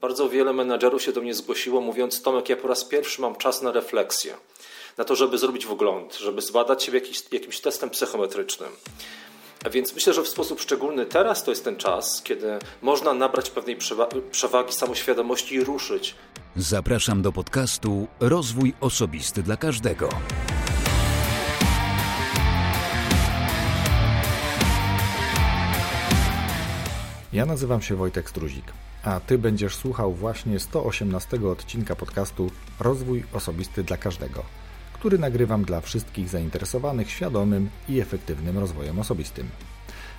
Bardzo wiele menadżerów się do mnie zgłosiło, mówiąc: Tomek, ja po raz pierwszy mam czas na refleksję, na to, żeby zrobić wgląd, żeby zbadać się jakiś, jakimś testem psychometrycznym. A więc myślę, że w sposób szczególny teraz to jest ten czas, kiedy można nabrać pewnej przewagi samoświadomości i ruszyć. Zapraszam do podcastu Rozwój Osobisty dla Każdego. Ja nazywam się Wojtek Struzik, a Ty będziesz słuchał właśnie 118 odcinka podcastu Rozwój Osobisty dla Każdego, który nagrywam dla wszystkich zainteresowanych świadomym i efektywnym rozwojem osobistym.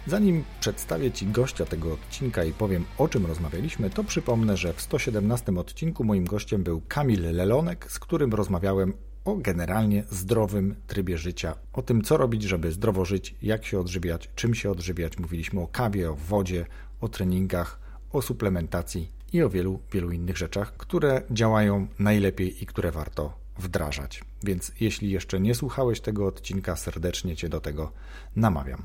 Zanim przedstawię Ci gościa tego odcinka i powiem o czym rozmawialiśmy, to przypomnę, że w 117 odcinku moim gościem był Kamil Lelonek, z którym rozmawiałem o generalnie zdrowym trybie życia, o tym co robić, żeby zdrowo żyć, jak się odżywiać, czym się odżywiać. Mówiliśmy o kawie, o wodzie, o treningach, o suplementacji i o wielu, wielu innych rzeczach, które działają najlepiej i które warto wdrażać. Więc jeśli jeszcze nie słuchałeś tego odcinka, serdecznie Cię do tego namawiam.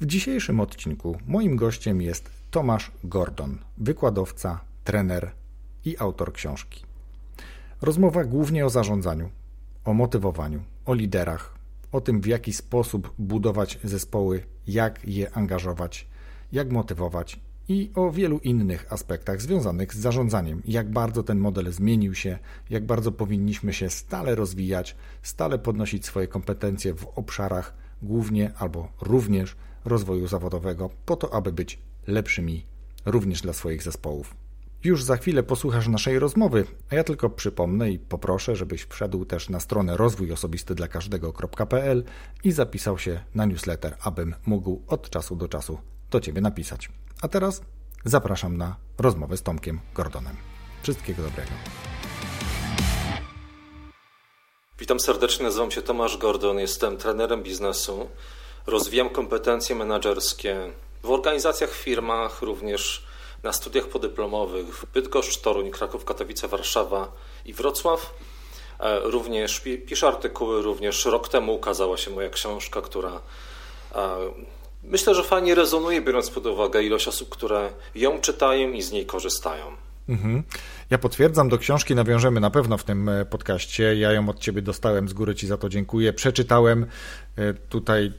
W dzisiejszym odcinku moim gościem jest Tomasz Gordon, wykładowca, trener i autor książki. Rozmowa głównie o zarządzaniu, o motywowaniu, o liderach, o tym w jaki sposób budować zespoły, jak je angażować, jak motywować i o wielu innych aspektach związanych z zarządzaniem. Jak bardzo ten model zmienił się, jak bardzo powinniśmy się stale rozwijać, stale podnosić swoje kompetencje w obszarach głównie albo również rozwoju zawodowego, po to, aby być lepszymi również dla swoich zespołów. Już za chwilę posłuchasz naszej rozmowy, a ja tylko przypomnę i poproszę, żebyś wszedł też na stronę rozwój osobisty dla każdego.pl i zapisał się na newsletter, abym mógł od czasu do czasu do Ciebie napisać. A teraz zapraszam na rozmowę z Tomkiem Gordonem. Wszystkiego dobrego. Witam serdecznie, nazywam się Tomasz Gordon, jestem trenerem biznesu. Rozwijam kompetencje menedżerskie w organizacjach, firmach, również na studiach podyplomowych w Bydgoszcz, Toruń, Kraków, Katowice, Warszawa i Wrocław. E, również piszę artykuły, również rok temu ukazała się moja książka, która e, myślę, że fajnie rezonuje, biorąc pod uwagę ilość osób, które ją czytają i z niej korzystają. Mhm. Ja potwierdzam, do książki nawiążemy na pewno w tym e, podcaście. Ja ją od Ciebie dostałem, z góry Ci za to dziękuję. Przeczytałem tutaj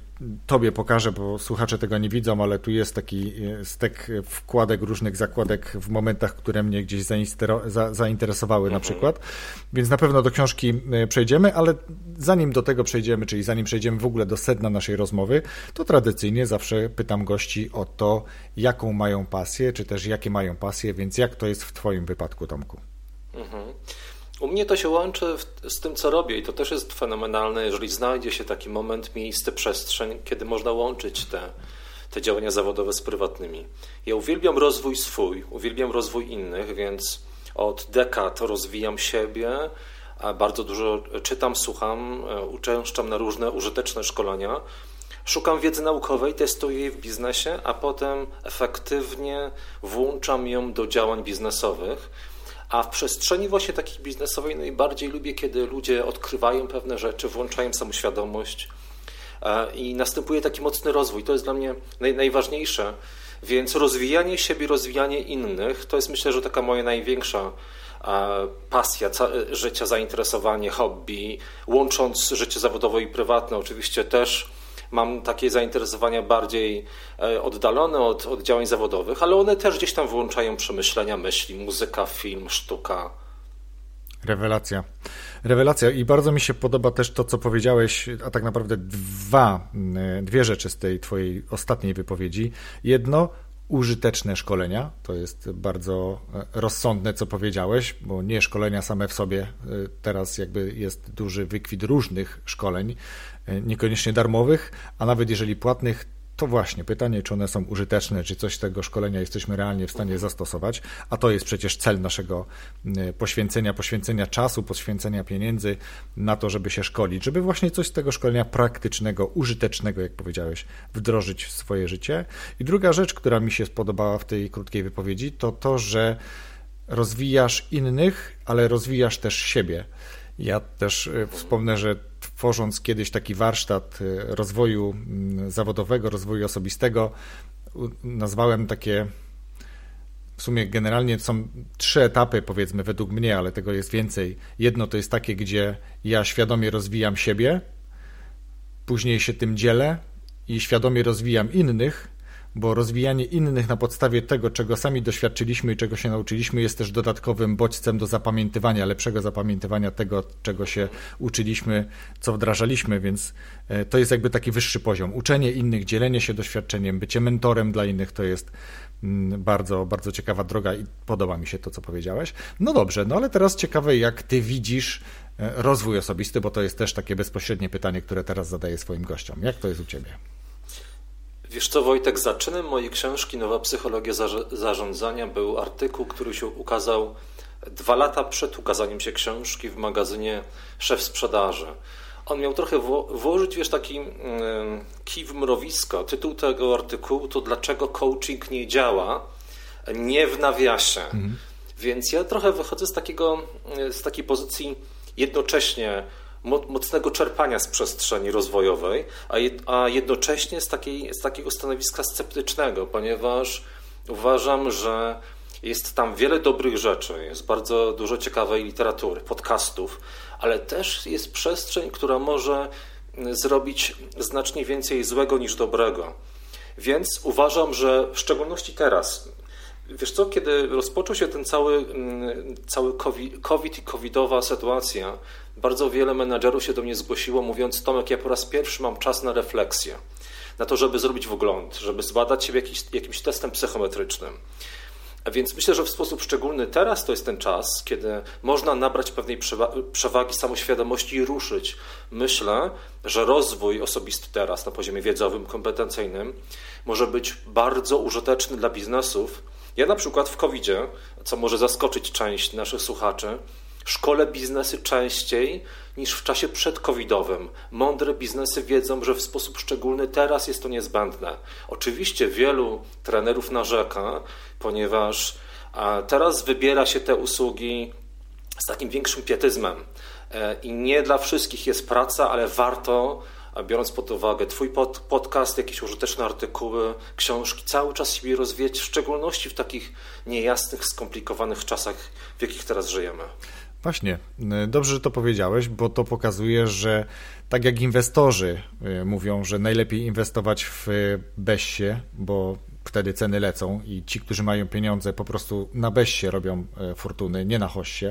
Tobie pokażę, bo słuchacze tego nie widzą, ale tu jest taki e, stek wkładek, różnych zakładek w momentach, które mnie gdzieś zainteresowały na mhm. przykład. Więc na pewno do książki e, przejdziemy, ale zanim do tego przejdziemy, czyli zanim przejdziemy w ogóle do sedna naszej rozmowy, to tradycyjnie zawsze pytam gości o to, jaką mają pasję, czy też jakie mają pasję, więc jak to jest w Twoim wypadku, Tomku? Mhm. U mnie to się łączy z tym, co robię, i to też jest fenomenalne, jeżeli znajdzie się taki moment, miejsce, przestrzeń, kiedy można łączyć te, te działania zawodowe z prywatnymi. Ja uwielbiam rozwój swój, uwielbiam rozwój innych, więc od dekad rozwijam siebie, bardzo dużo czytam, słucham, e, uczęszczam na różne użyteczne szkolenia. Szukam wiedzy naukowej, testuję jej w biznesie, a potem efektywnie włączam ją do działań biznesowych a w przestrzeni właśnie takiej biznesowej najbardziej lubię, kiedy ludzie odkrywają pewne rzeczy, włączają samoświadomość e, i następuje taki mocny rozwój. To jest dla mnie naj, najważniejsze. Więc rozwijanie siebie, rozwijanie innych to jest myślę, że taka moja największa e, pasja życia, zainteresowanie, hobby, łącząc życie zawodowe i prywatne. Oczywiście też mam takie zainteresowania bardziej e, oddalone od, od działań zawodowych, ale one też gdzieś tam włączają przemyślenia, myśli, muzyka, film, sztuka. Rewelacja. Rewelacja i bardzo mi się podoba też to, co powiedziałeś, a tak naprawdę dwa, e, dwie rzeczy z tej twojej ostatniej wypowiedzi. Jedno, użyteczne szkolenia. To jest bardzo e, rozsądne, co powiedziałeś, bo nie szkolenia same w sobie. Teraz jakby jest duży wykwit różnych szkoleń, niekoniecznie darmowych, a nawet jeżeli płatnych, to właśnie pytanie, czy one są użyteczne, czy coś z tego szkolenia jesteśmy realnie w stanie zastosować, a to jest przecież cel naszego poświęcenia, poświęcenia czasu, poświęcenia pieniędzy na to, żeby się szkolić, żeby właśnie coś z tego szkolenia praktycznego, użytecznego, jak powiedziałeś, wdrożyć w swoje życie. I druga rzecz, która mi się spodobała w tej krótkiej wypowiedzi, to to, że rozwijasz innych, ale rozwijasz też siebie. Ja też e, wspomnę, że tworząc kiedyś taki warsztat y, rozwoju mm, zawodowego, rozwoju osobistego, nazwałem takie w sumie generalnie są trzy etapy, powiedzmy, według mnie, ale tego jest więcej. Jedno to jest takie, gdzie ja świadomie rozwijam siebie, później się tym dzielę i świadomie rozwijam innych, bo rozwijanie innych na podstawie tego, czego sami doświadczyliśmy i czego się nauczyliśmy, jest też dodatkowym bodźcem do zapamiętywania, lepszego zapamiętywania tego, czego się uczyliśmy, co wdrażaliśmy, więc e, to jest jakby taki wyższy poziom. Uczenie innych, dzielenie się doświadczeniem, bycie mentorem dla innych to jest mm, bardzo, bardzo ciekawa droga i podoba mi się to, co powiedziałeś. No dobrze, no ale teraz ciekawe, jak ty widzisz e, rozwój osobisty, bo to jest też takie bezpośrednie pytanie, które teraz zadaję swoim gościom. Jak to jest u ciebie? Wiesz co, Wojtek, zaczynem mojej książki Nowa Psychologia Zarządzania był artykuł, który się ukazał dwa lata przed ukazaniem się książki w magazynie Szef Sprzedaży. On miał trochę włożyć, wiesz, taki yy, kij w mrowisko. Tytuł tego artykułu to Dlaczego coaching nie działa, nie w nawiasie. Mhm. Więc ja trochę wychodzę z, takiego, z takiej pozycji jednocześnie mocnego czerpania z przestrzeni rozwojowej, a jednocześnie z, takiej, z takiego stanowiska sceptycznego, ponieważ uważam, że jest tam wiele dobrych rzeczy, jest bardzo dużo ciekawej literatury, podcastów, ale też jest przestrzeń, która może zrobić znacznie więcej złego niż dobrego. Więc uważam, że w szczególności teraz, wiesz co, kiedy rozpoczął się ten cały, mm, cały COVID i covidowa sytuacja, bardzo wiele menadżerów się do mnie zgłosiło, mówiąc: Tomek, ja po raz pierwszy mam czas na refleksję, na to, żeby zrobić wgląd, żeby zbadać się jakimś testem psychometrycznym. A więc myślę, że w sposób szczególny teraz to jest ten czas, kiedy można nabrać pewnej przewagi samoświadomości i ruszyć. Myślę, że rozwój osobisty teraz na poziomie wiedzowym, kompetencyjnym może być bardzo użyteczny dla biznesów. Ja na przykład w covid co może zaskoczyć część naszych słuchaczy, Szkole biznesy częściej niż w czasie przedcovidowym. Mądre biznesy wiedzą, że w sposób szczególny teraz jest to niezbędne. Oczywiście wielu trenerów narzeka, ponieważ teraz wybiera się te usługi z takim większym pietyzmem. E, I nie dla wszystkich jest praca, ale warto, biorąc pod uwagę Twój pod, podcast, jakieś użyteczne artykuły, książki, cały czas siebie rozwijać, w szczególności w takich niejasnych, skomplikowanych czasach, w jakich teraz żyjemy. Właśnie, y, dobrze, że to powiedziałeś, bo to pokazuje, że tak jak inwestorzy y, mówią, że najlepiej inwestować w Bessie, bo wtedy ceny lecą i ci, którzy mają pieniądze, po prostu na Bessie robią y, fortuny, nie na Hossie.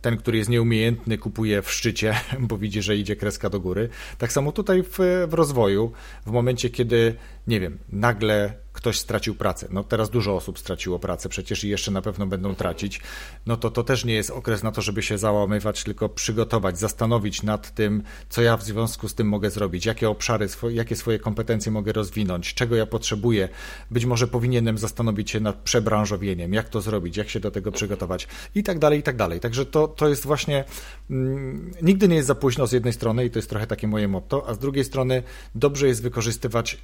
Ten, który jest nieumiejętny, kupuje w szczycie, bo widzi, że idzie kreska do góry. Tak samo tutaj w, w rozwoju, w momencie, kiedy, nie wiem, nagle ktoś stracił pracę. No teraz dużo osób straciło pracę przecież i jeszcze na pewno będą tracić. No to to też nie jest okres na to, żeby się załamywać, tylko przygotować, zastanowić nad tym, co ja w związku z tym mogę zrobić, jakie obszary, jakie swoje kompetencje mogę rozwinąć, czego ja potrzebuję. Być może powinienem zastanowić się nad przebranżowieniem, jak to zrobić, jak się do tego przygotować i tak dalej, i tak dalej. Także to, to jest właśnie, mm, nigdy nie jest za późno z jednej strony i to jest trochę takie moje motto, a z drugiej strony dobrze jest wykorzystywać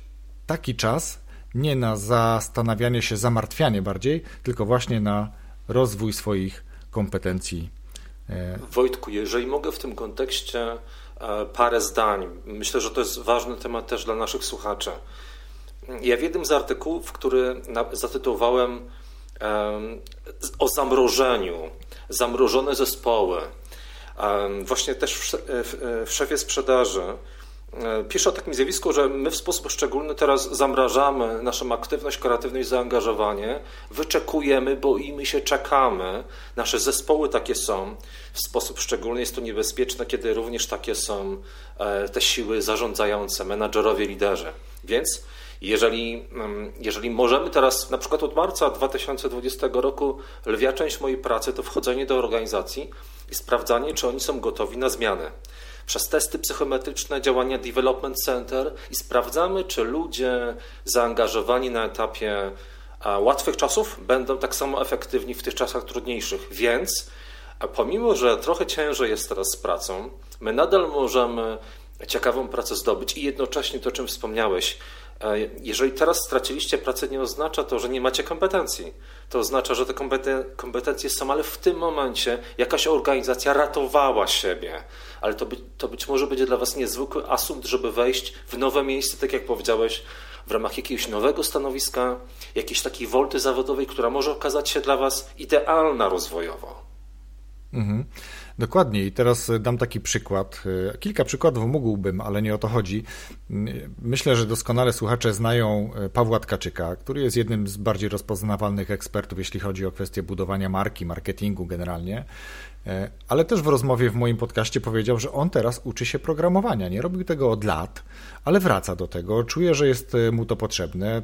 taki czas, nie na zastanawianie się, zamartwianie bardziej, tylko właśnie na rozwój swoich kompetencji. E, Wojtku, jeżeli mogę w tym kontekście e, parę zdań, myślę, że to jest ważny temat też dla naszych słuchaczy. Ja w jednym z artykułów, który zatytułowałem o zamrożeniu, zamrożone zespoły, właśnie też w szefie sprzedaży, pisze o takim zjawisku, że my w sposób szczególny teraz zamrażamy naszą aktywność, kreatywność, zaangażowanie, wyczekujemy, boimy się, czekamy. Nasze zespoły takie są. W sposób szczególny jest to niebezpieczne, kiedy również takie są e, te siły zarządzające, menadżerowie, liderzy. Więc jeżeli, mm, jeżeli możemy teraz, na przykład od marca 2020 roku, lwia część mojej pracy to wchodzenie do organizacji i sprawdzanie, czy oni są gotowi na zmianę przez testy psychometryczne działania Development Center i sprawdzamy, czy ludzie zaangażowani na etapie łatwych czasów będą tak samo efektywni w tych czasach trudniejszych. Więc pomimo, że trochę ciężej jest teraz z pracą, my nadal możemy ciekawą pracę zdobyć i jednocześnie to, czym wspomniałeś, jeżeli teraz straciliście pracę, nie oznacza to, że nie macie kompetencji. To oznacza, że te kompetencje są, ale w tym momencie jakaś organizacja ratowała siebie. Ale to, to być może będzie dla Was niezwykły asumpt, żeby wejść w nowe miejsce, tak jak powiedziałeś, w ramach jakiegoś nowego stanowiska, jakiejś takiej wolty zawodowej, która może okazać się dla Was idealna rozwojowo. Mhm. Dokładnie i teraz dam taki przykład. Kilka przykładów mógłbym, ale nie o to chodzi. Myślę, że doskonale słuchacze znają Pawła Tkaczyka, który jest jednym z bardziej rozpoznawalnych ekspertów, jeśli chodzi o kwestię budowania marki, marketingu generalnie. Ale też w rozmowie w moim podcaście powiedział, że on teraz uczy się programowania. Nie robił tego od lat, ale wraca do tego. Czuje, że jest mu to potrzebne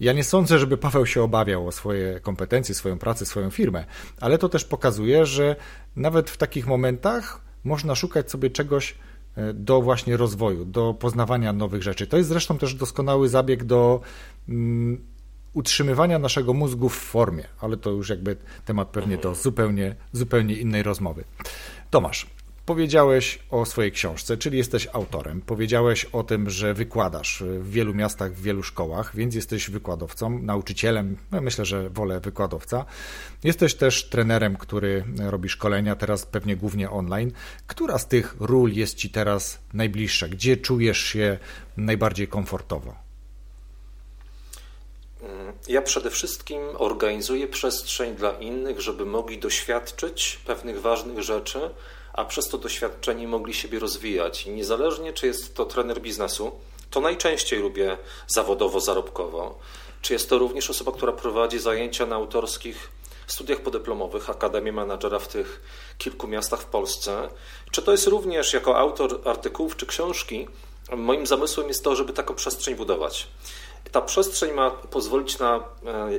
ja nie sądzę, żeby Paweł się obawiał o swoje kompetencje, swoją pracę, swoją firmę, ale to też pokazuje, że nawet w takich momentach można szukać sobie czegoś e, do właśnie rozwoju, do poznawania nowych rzeczy. To jest zresztą też doskonały zabieg do mm, utrzymywania naszego mózgu w formie, ale to już jakby temat pewnie do zupełnie, zupełnie innej rozmowy. Tomasz, Powiedziałeś o swojej książce, czyli jesteś autorem. Powiedziałeś o tym, że wykładasz w wielu miastach, w wielu szkołach, więc jesteś wykładowcą, nauczycielem. No myślę, że wolę wykładowca. Jesteś też trenerem, który robi szkolenia, teraz pewnie głównie online. Która z tych ról jest ci teraz najbliższa? Gdzie czujesz się najbardziej komfortowo? Ja przede wszystkim organizuję przestrzeń dla innych, żeby mogli doświadczyć pewnych ważnych rzeczy a przez to doświadczenie mogli siebie rozwijać. Niezależnie, czy jest to trener biznesu, to najczęściej lubię zawodowo, zarobkowo, czy jest to również osoba, która prowadzi zajęcia na autorskich studiach podyplomowych Akademii Menadżera w tych kilku miastach w Polsce, czy to jest również jako autor artykułów czy książki, moim zamysłem jest to, żeby taką przestrzeń budować. Ta przestrzeń ma pozwolić na e,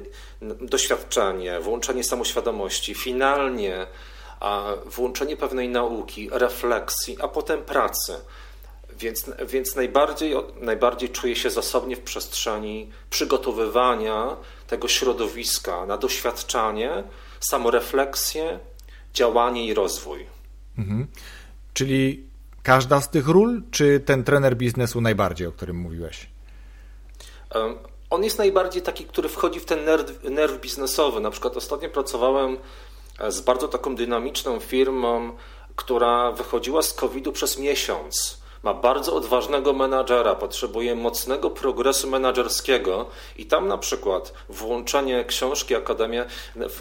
doświadczenie, włączenie samoświadomości, finalnie włączenie pewnej nauki, refleksji, a potem pracy. Więc, więc najbardziej, najbardziej czuję się zasobnie w przestrzeni przygotowywania tego środowiska na doświadczanie, samorefleksję, działanie i rozwój. Mhm. Czyli każda z tych ról, czy ten trener biznesu najbardziej, o którym mówiłeś? On jest najbardziej taki, który wchodzi w ten nerw, nerw biznesowy. Na przykład ostatnio pracowałem z bardzo taką dynamiczną firmą, która wychodziła z COVID-u przez miesiąc. Ma bardzo odważnego menadżera, potrzebuje mocnego progresu menadżerskiego i tam na przykład włączenie książki Akademia,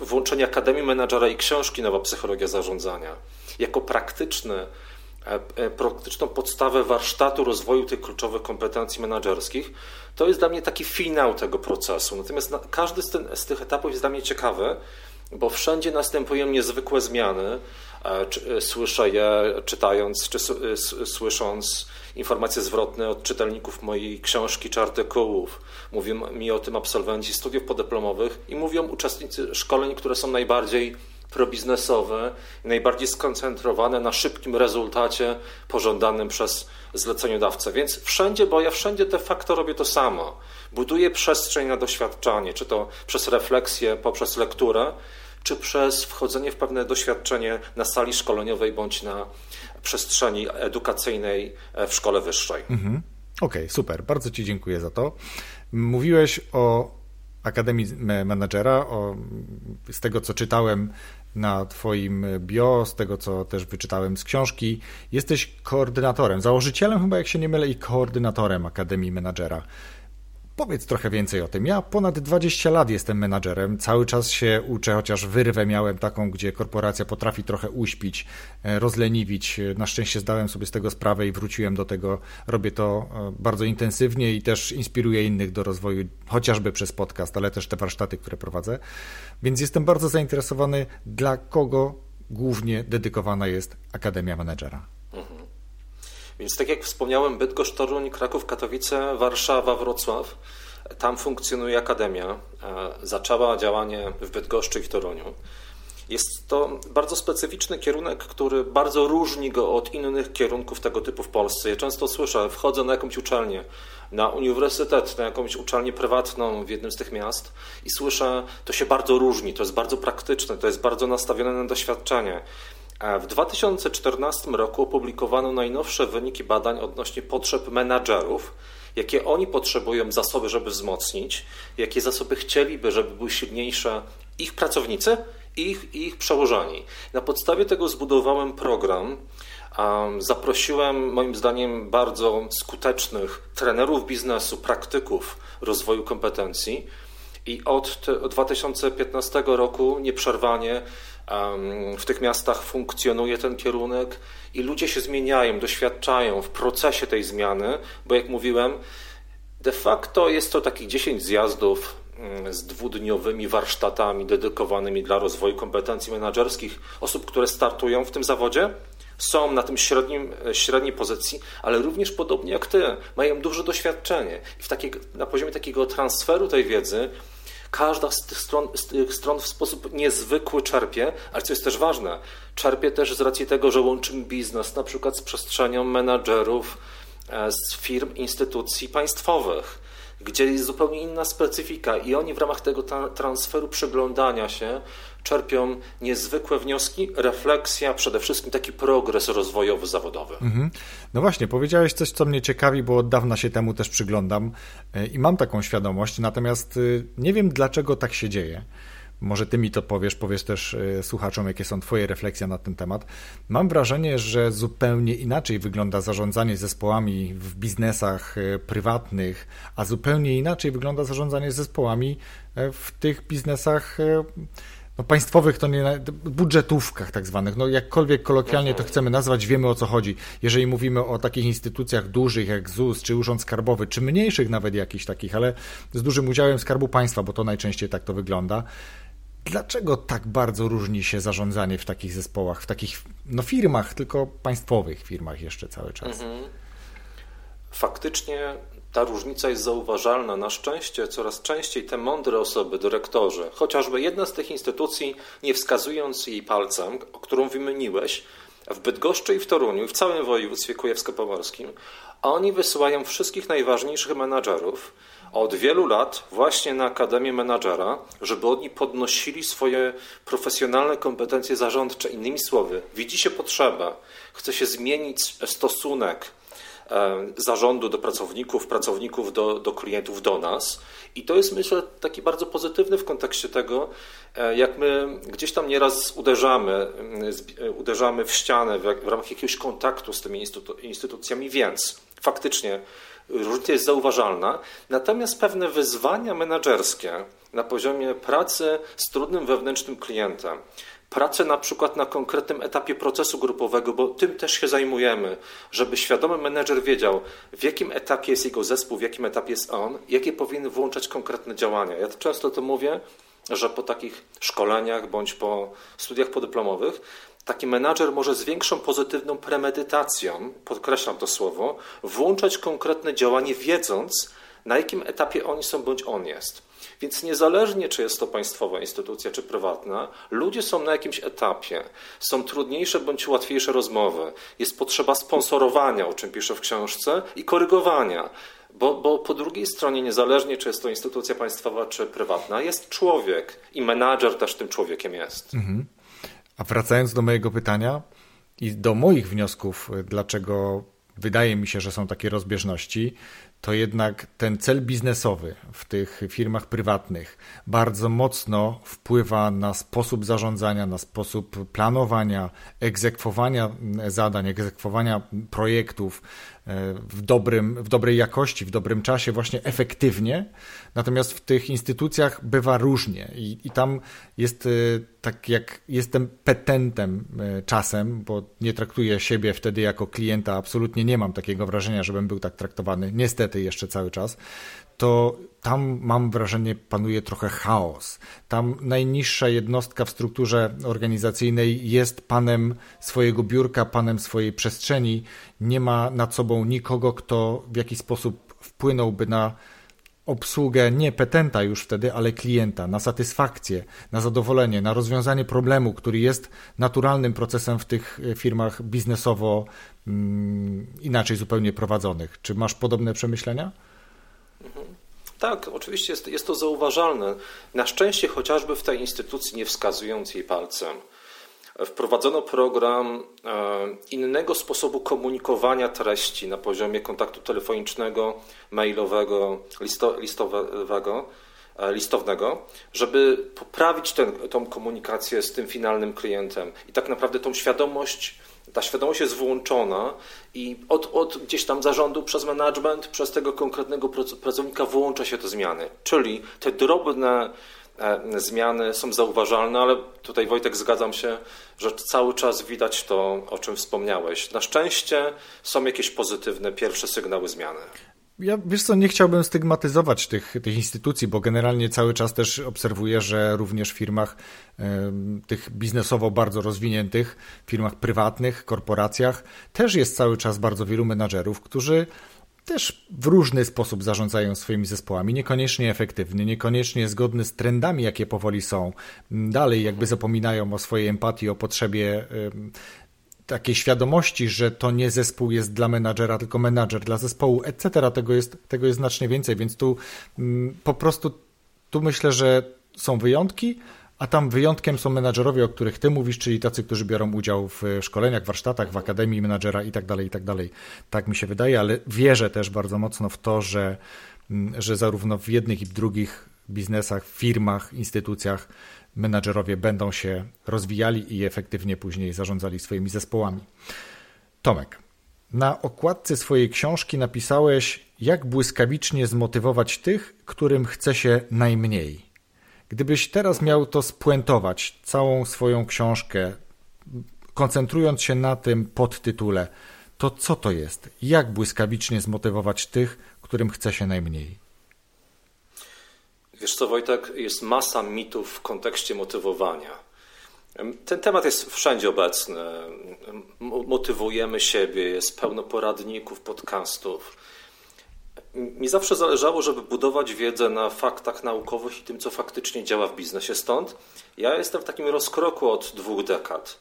włączenie Akademii Menadżera i książki Nowa Psychologia Zarządzania jako praktyczny e, e, praktyczną podstawę warsztatu rozwoju tych kluczowych kompetencji menedżerskich, to jest dla mnie taki finał tego procesu. Natomiast każdy z, z tych etapów jest dla mnie ciekawy, bo wszędzie następują niezwykłe zmiany. E, e, słyszę je czytając czy e, słysząc informacje zwrotne od czytelników mojej książki czy artykułów. Mówią mi o tym absolwenci studiów podyplomowych i mówią uczestnicy szkoleń, które są najbardziej probiznesowe, najbardziej skoncentrowane na szybkim rezultacie pożądanym przez zleceniodawcę. Więc wszędzie, bo ja wszędzie de facto robię to samo. Buduję przestrzeń na doświadczanie, czy to przez refleksję, poprzez lekturę, czy przez wchodzenie w pewne doświadczenie na sali szkoleniowej bądź na przestrzeni edukacyjnej w szkole wyższej. Mhm. Okej, okay, super. Bardzo Ci dziękuję za to. Mówiłeś o Akademii Menadżera, o, z tego co czytałem na Twoim bio, z tego co też wyczytałem z książki, jesteś koordynatorem, założycielem chyba, jak się nie mylę, i koordynatorem Akademii Menadżera. Powiedz trochę więcej o tym. Ja ponad 20 lat jestem menadżerem, cały czas się uczę, chociaż wyrwę miałem taką, gdzie korporacja potrafi trochę uśpić, e, rozleniwić. Na szczęście zdałem sobie z tego sprawę i wróciłem do tego. Robię to e, bardzo intensywnie i też inspiruję innych do rozwoju, chociażby przez podcast, ale też te warsztaty, które prowadzę. Więc jestem bardzo zainteresowany, dla kogo głównie dedykowana jest Akademia Menedżera. Więc tak jak wspomniałem, Bydgoszcz, Toruń, Kraków, Katowice, Warszawa, Wrocław. Tam funkcjonuje Akademia. E, zaczęła działanie w Bydgoszczy i w Toruniu. Jest to bardzo specyficzny kierunek, który bardzo różni go od innych kierunków tego typu w Polsce. Ja często słyszę, wchodzę na jakąś uczelnię, na uniwersytet, na jakąś uczelnię prywatną w jednym z tych miast i słyszę, to się bardzo różni, to jest bardzo praktyczne, to jest bardzo nastawione na doświadczenie. W 2014 roku opublikowano najnowsze wyniki badań odnośnie potrzeb menadżerów, jakie oni potrzebują zasoby, żeby wzmocnić, jakie zasoby chcieliby, żeby były silniejsze ich pracownicy i ich, ich przełożeni. Na podstawie tego zbudowałem program Zaprosiłem, moim zdaniem, bardzo skutecznych trenerów biznesu, praktyków rozwoju kompetencji i od 2015 roku nieprzerwanie w tych miastach funkcjonuje ten kierunek i ludzie się zmieniają, doświadczają w procesie tej zmiany, bo jak mówiłem, de facto jest to takich 10 zjazdów mm, z dwudniowymi warsztatami dedykowanymi dla rozwoju kompetencji menedżerskich osób, które startują w tym zawodzie. Są na tym średnim, średniej pozycji, ale również podobnie jak ty, mają duże doświadczenie. I w takiej, na poziomie takiego transferu tej wiedzy Każda z tych, stron, z tych stron w sposób niezwykły czerpie, ale co jest też ważne, czerpie też z racji tego, że łączymy biznes na przykład z przestrzenią menadżerów e, z firm, instytucji państwowych, gdzie jest zupełnie inna specyfika i oni w ramach tego transferu przyglądania się czerpią niezwykłe wnioski, refleksja, przede wszystkim taki progres rozwojowy, zawodowy. Mhm. No właśnie, powiedziałeś coś, co mnie ciekawi, bo od dawna się temu też przyglądam e, i mam taką świadomość, natomiast y, nie wiem, dlaczego tak się dzieje. Może ty mi to powiesz, powiesz też e, słuchaczom, jakie są twoje refleksje na ten temat. Mam wrażenie, że zupełnie inaczej wygląda zarządzanie zespołami w biznesach e, prywatnych, a zupełnie inaczej wygląda zarządzanie zespołami w tych biznesach no państwowych to nie, budżetówkach tak zwanych, no jakkolwiek kolokwialnie to chcemy nazwać, wiemy o co chodzi. Jeżeli mówimy o takich instytucjach dużych jak ZUS, czy Urząd Skarbowy, czy mniejszych nawet jakichś takich, ale z dużym udziałem Skarbu Państwa, bo to najczęściej tak to wygląda. Dlaczego tak bardzo różni się zarządzanie w takich zespołach, w takich no, firmach, tylko państwowych firmach jeszcze cały czas? Mhm. Faktycznie ta różnica jest zauważalna. Na szczęście coraz częściej te mądre osoby, dyrektorzy, chociażby jedna z tych instytucji, nie wskazując jej palcem, o którą wymieniłeś, w Bydgoszczy i w Toruniu w całym województwie kujawsko-pomorskim, oni wysyłają wszystkich najważniejszych menadżerów od wielu lat właśnie na Akademię Menadżera, żeby oni podnosili swoje profesjonalne kompetencje zarządcze. Innymi słowy, widzi się potrzebę, chce się zmienić stosunek zarządu do pracowników, pracowników do, do klientów, do nas. I to jest, myślę, taki bardzo pozytywny w kontekście tego, e, jak my gdzieś tam nieraz uderzamy, e, uderzamy w ścianę w ramach jakiegoś kontaktu z tymi instytucjami, więc faktycznie różnica jest zauważalna. Natomiast pewne wyzwania menedżerskie na poziomie pracy z trudnym wewnętrznym klientem, pracę na przykład na konkretnym etapie procesu grupowego, bo tym też się zajmujemy, żeby świadomy menedżer wiedział, w jakim etapie jest jego zespół, w jakim etapie jest on, jakie powinien włączać konkretne działania. Ja często to mówię, że po takich szkoleniach bądź po studiach podyplomowych taki menadżer może z większą pozytywną premedytacją, podkreślam to słowo, włączać konkretne działanie, wiedząc, na jakim etapie oni są bądź on jest. Więc niezależnie, czy jest to państwowa instytucja, czy prywatna, ludzie są na jakimś etapie. Są trudniejsze bądź łatwiejsze rozmowy. Jest potrzeba sponsorowania, o czym piszę w książce, i korygowania. Bo, bo, po drugiej stronie, niezależnie czy jest to instytucja państwowa czy prywatna, jest człowiek i menadżer też tym człowiekiem jest. Mhm. A wracając do mojego pytania i do moich wniosków, dlaczego wydaje mi się, że są takie rozbieżności, to jednak ten cel biznesowy w tych firmach prywatnych bardzo mocno wpływa na sposób zarządzania, na sposób planowania, egzekwowania zadań, egzekwowania projektów w, dobrym, w dobrej jakości, w dobrym czasie, właśnie efektywnie. Natomiast w tych instytucjach bywa różnie i, i tam jest e, tak, jak jestem petentem e, czasem, bo nie traktuję siebie wtedy jako klienta, absolutnie nie mam takiego wrażenia, żebym był tak traktowany. Niestety jeszcze cały czas, to tam mam wrażenie panuje trochę chaos. Tam najniższa jednostka w strukturze organizacyjnej jest panem swojego biurka, panem swojej przestrzeni. Nie ma nad sobą nikogo, kto w jakiś sposób wpłynąłby na obsługę nie petenta już wtedy, ale klienta, na satysfakcję, na zadowolenie, na rozwiązanie problemu, który jest naturalnym procesem w tych firmach biznesowo mm, inaczej zupełnie prowadzonych. Czy masz podobne przemyślenia? Tak, oczywiście jest, jest to zauważalne. Na szczęście chociażby w tej instytucji, nie wskazując jej palcem, wprowadzono program e, innego sposobu komunikowania treści na poziomie kontaktu telefonicznego, mailowego, listowego, e, listownego, żeby poprawić tę komunikację z tym finalnym klientem i tak naprawdę tą świadomość Ta świadomość jest włączona i od, od gdzieś tam zarządu przez management, przez tego konkretnego pracownika włącza się te zmiany. Czyli te drobne e, zmiany są zauważalne, ale tutaj Wojtek zgadzam się, że cały czas widać to, o czym wspomniałeś. Na szczęście są jakieś pozytywne pierwsze sygnały zmiany. Ja wiesz co, nie chciałbym stygmatyzować tych, tych instytucji, bo generalnie cały czas też obserwuję, że również w firmach tych biznesowo bardzo rozwiniętych, firmach prywatnych, korporacjach też jest cały czas bardzo wielu menadżerów, którzy też w różny sposób zarządzają swoimi zespołami, niekoniecznie efektywny, niekoniecznie zgodny z trendami, jakie powoli są. Dalej jakby zapominają o swojej empatii, o potrzebie takiej świadomości, że to nie zespół jest dla menadżera, tylko menadżer dla zespołu, etc. Tego jest, tego jest znacznie więcej, więc tu mm, po prostu tu myślę, że są wyjątki, a tam wyjątkiem są menadżerowie, o których ty mówisz, czyli tacy, którzy biorą udział w szkoleniach, warsztatach, w akademii menadżera i tak dalej, i tak dalej. Tak mi się wydaje, ale wierzę też bardzo mocno w to, że, mm, że zarówno w jednych i w drugich biznesach, firmach, instytucjach menadżerowie będą się rozwijali i efektywnie później zarządzali swoimi zespołami. Tomek, na okładce swojej książki napisałeś, jak błyskawicznie zmotywować tych, którym chce się najmniej. Gdybyś teraz miał to spuentować, całą swoją książkę, koncentrując się na tym podtytule, to co to jest? Jak błyskawicznie zmotywować tych, którym chce się najmniej? Wiesz co, Wojtek, jest masa mitów w kontekście motywowania. Ten temat jest wszędzie obecny. Motywujemy siebie, jest pełno poradników, podcastów. Mi zawsze zależało, żeby budować wiedzę na faktach naukowych i tym, co faktycznie działa w biznesie. Stąd ja jestem w takim rozkroku od dwóch dekad.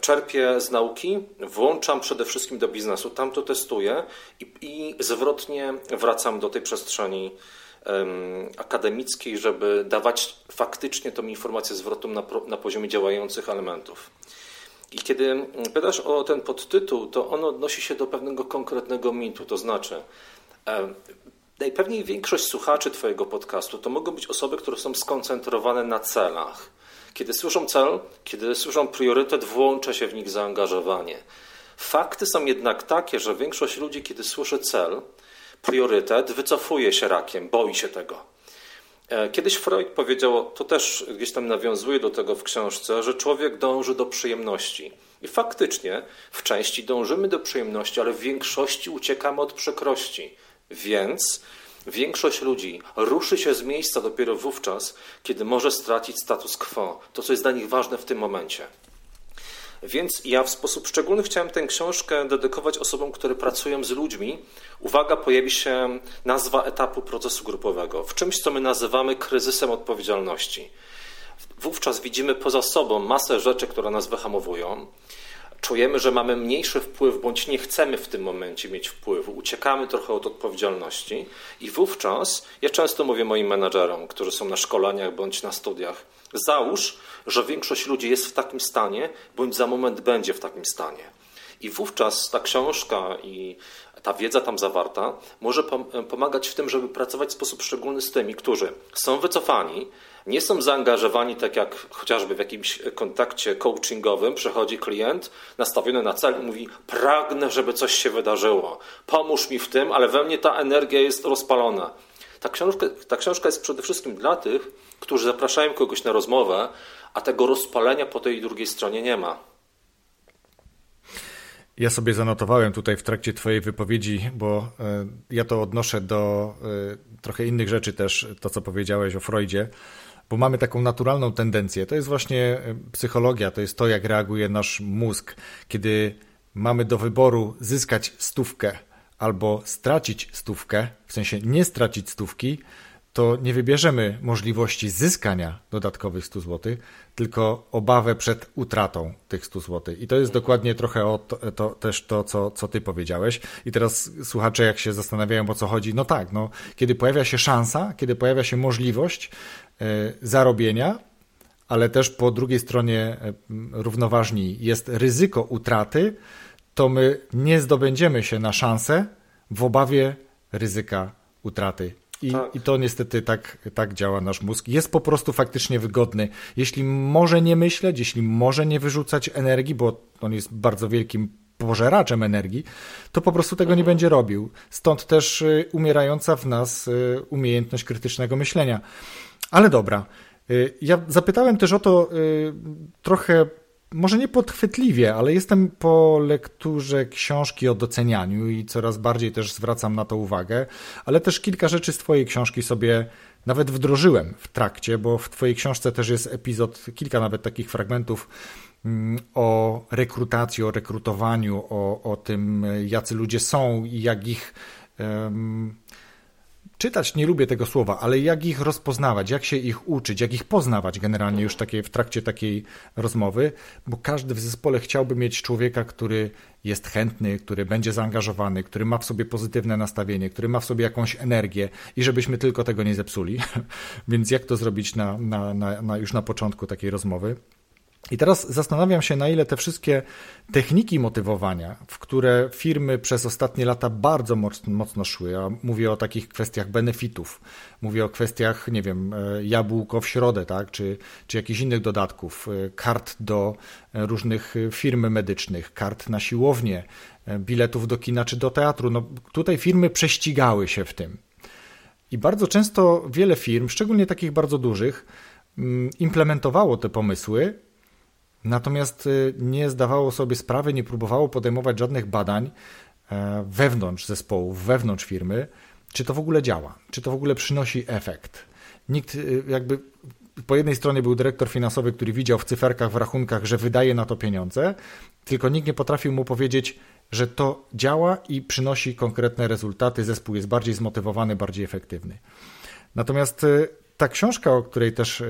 Czerpię z nauki, włączam przede wszystkim do biznesu, tam to testuję i, i zwrotnie wracam do tej przestrzeni akademickiej, żeby dawać faktycznie tą informację zwrotną na, na poziomie działających elementów. I kiedy pytasz o ten podtytuł, to on odnosi się do pewnego konkretnego mitu, to znaczy najpewniej większość słuchaczy Twojego podcastu to mogą być osoby, które są skoncentrowane na celach. Kiedy słyszą cel, kiedy słyszą priorytet, włącza się w nich zaangażowanie. Fakty są jednak takie, że większość ludzi, kiedy słyszy cel, priorytet, wycofuje się rakiem, boi się tego. E, kiedyś Freud powiedział, to też gdzieś tam nawiązuje do tego w książce, że człowiek dąży do przyjemności. I faktycznie w części dążymy do przyjemności, ale w większości uciekamy od przykrości. Więc większość ludzi ruszy się z miejsca dopiero wówczas, kiedy może stracić status quo, to co jest dla nich ważne w tym momencie. Więc ja w sposób szczególny chciałem tę książkę dedykować osobom, które pracują z ludźmi. Uwaga, pojawi się nazwa etapu procesu grupowego w czymś, co my nazywamy kryzysem odpowiedzialności. Wówczas widzimy poza sobą masę rzeczy, które nas wyhamowują. Czujemy, że mamy mniejszy wpływ, bądź nie chcemy w tym momencie mieć wpływu, uciekamy trochę od odpowiedzialności, i wówczas ja często mówię moim menadżerom, którzy są na szkoleniach bądź na studiach, Załóż, że większość ludzi jest w takim stanie, bądź za moment będzie w takim stanie. I wówczas ta książka i ta wiedza tam zawarta może pomagać w tym, żeby pracować w sposób szczególny z tymi, którzy są wycofani, nie są zaangażowani, tak jak chociażby w jakimś kontakcie coachingowym przychodzi klient nastawiony na cel i mówi: Pragnę, żeby coś się wydarzyło, pomóż mi w tym, ale we mnie ta energia jest rozpalona. Ta książka, ta książka jest przede wszystkim dla tych, którzy zapraszają kogoś na rozmowę, a tego rozpalenia po tej drugiej stronie nie ma. Ja sobie zanotowałem tutaj w trakcie Twojej wypowiedzi, bo e, ja to odnoszę do e, trochę innych rzeczy też, to co powiedziałeś o Freudzie, bo mamy taką naturalną tendencję. To jest właśnie e, psychologia, to jest to, jak reaguje nasz mózg, kiedy mamy do wyboru zyskać stówkę albo stracić stówkę, w sensie nie stracić stówki, to nie wybierzemy możliwości zyskania dodatkowych 100 zł, tylko obawę przed utratą tych 100 zł. I to jest dokładnie trochę o to, to, też to, co, co ty powiedziałeś. I teraz słuchacze, jak się zastanawiają, o co chodzi, no tak, no, kiedy pojawia się szansa, kiedy pojawia się możliwość y, zarobienia, ale też po drugiej stronie y, równoważni jest ryzyko utraty, to my nie zdobędziemy się na szansę w obawie ryzyka utraty. I, tak. I to niestety tak, tak działa nasz mózg. Jest po prostu faktycznie wygodny. Jeśli może nie myśleć, jeśli może nie wyrzucać energii, bo on jest bardzo wielkim pożeraczem energii, to po prostu tego nie mhm. będzie robił. Stąd też y, umierająca w nas y, umiejętność krytycznego myślenia. Ale dobra. Y, ja zapytałem też o to trochę, może nie podchwytliwie, ale jestem po lekturze książki o docenianiu i coraz bardziej też zwracam na to uwagę, ale też kilka rzeczy z Twojej książki sobie nawet wdrożyłem w trakcie, bo w Twojej książce też jest epizod, kilka nawet takich fragmentów mm, o rekrutacji, o rekrutowaniu, o, o tym, jacy ludzie są i jak ich um, czytać nie lubię tego słowa, ale jak ich rozpoznawać, jak się ich uczyć, jak ich poznawać generalnie już takie, w trakcie takiej rozmowy, bo każdy w zespole chciałby mieć człowieka, który jest chętny, który będzie zaangażowany, który ma w sobie pozytywne nastawienie, który ma w sobie jakąś energię i żebyśmy tylko tego nie zepsuli. Więc jak to zrobić na, na, na, na już na początku takiej rozmowy? I teraz zastanawiam się, na ile te wszystkie techniki motywowania, w które firmy przez ostatnie lata bardzo mocno, szły, ja mówię o takich kwestiach benefitów, mówię o kwestiach, nie wiem, e, jabłko w środę, tak, czy, czy jakichś innych dodatków, e, kart do e, różnych firm medycznych, kart na siłownię, biletów do kina czy do teatru. No, tutaj firmy prześcigały się w tym. I bardzo często wiele firm, szczególnie takich bardzo dużych, mm, implementowało te pomysły Natomiast y, nie zdawało sobie sprawy, nie próbowało podejmować żadnych badań e, wewnątrz zespołów, wewnątrz firmy, czy to w ogóle działa, czy to w ogóle przynosi efekt. Nikt y, jakby po jednej stronie był dyrektor finansowy, który widział w cyferkach, w rachunkach, że wydaje na to pieniądze, tylko nikt nie potrafił mu powiedzieć, że to działa i przynosi konkretne rezultaty, zespół jest bardziej zmotywowany, bardziej efektywny. Natomiast y, ta książka, o której też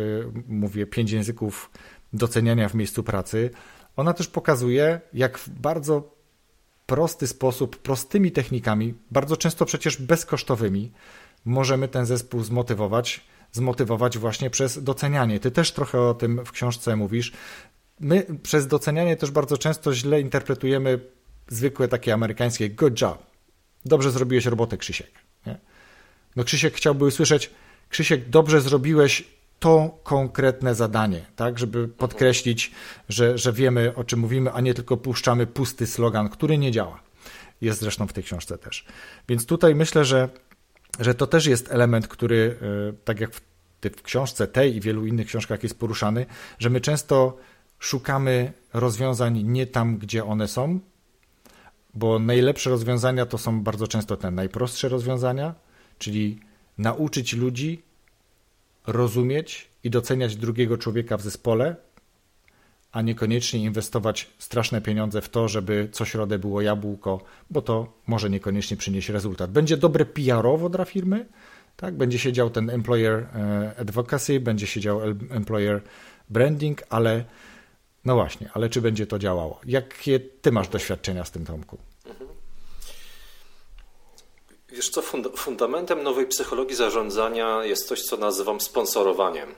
mówię, pięć języków doceniania w miejscu pracy, ona też pokazuje, jak w bardzo prosty sposób, prostymi technikami, bardzo często przecież bezkosztowymi, możemy ten zespół zmotywować, zmotywować właśnie przez docenianie. Ty też trochę o tym w książce mówisz. My przez docenianie też bardzo często źle interpretujemy zwykłe takie amerykańskie good job. Dobrze zrobiłeś robotę, Krzysiek. Nie? No Krzysiek chciałby usłyszeć, Krzysiek, dobrze zrobiłeś to konkretne zadanie, tak, żeby podkreślić, że, że wiemy o czym mówimy, a nie tylko puszczamy pusty slogan, który nie działa. Jest zresztą w tej książce też. Więc tutaj myślę, że, że to też jest element, który, e, tak jak w, w książce tej i wielu innych książkach jest poruszany, że my często szukamy rozwiązań nie tam, gdzie one są, bo najlepsze rozwiązania to są bardzo często te najprostsze rozwiązania, czyli nauczyć ludzi rozumieć i doceniać drugiego człowieka w zespole, a niekoniecznie inwestować straszne pieniądze w to, żeby co środę było jabłko, bo to może niekoniecznie przynieść rezultat. Będzie dobre PR-owo dla firmy, tak? będzie się dział ten employer e, advocacy, będzie się dział employer branding, ale no właśnie, ale czy będzie to działało? Jakie ty masz doświadczenia z tym, Tomku? Wiesz co, fundamentem nowej psychologii zarządzania jest coś, co nazywam sponsorowaniem.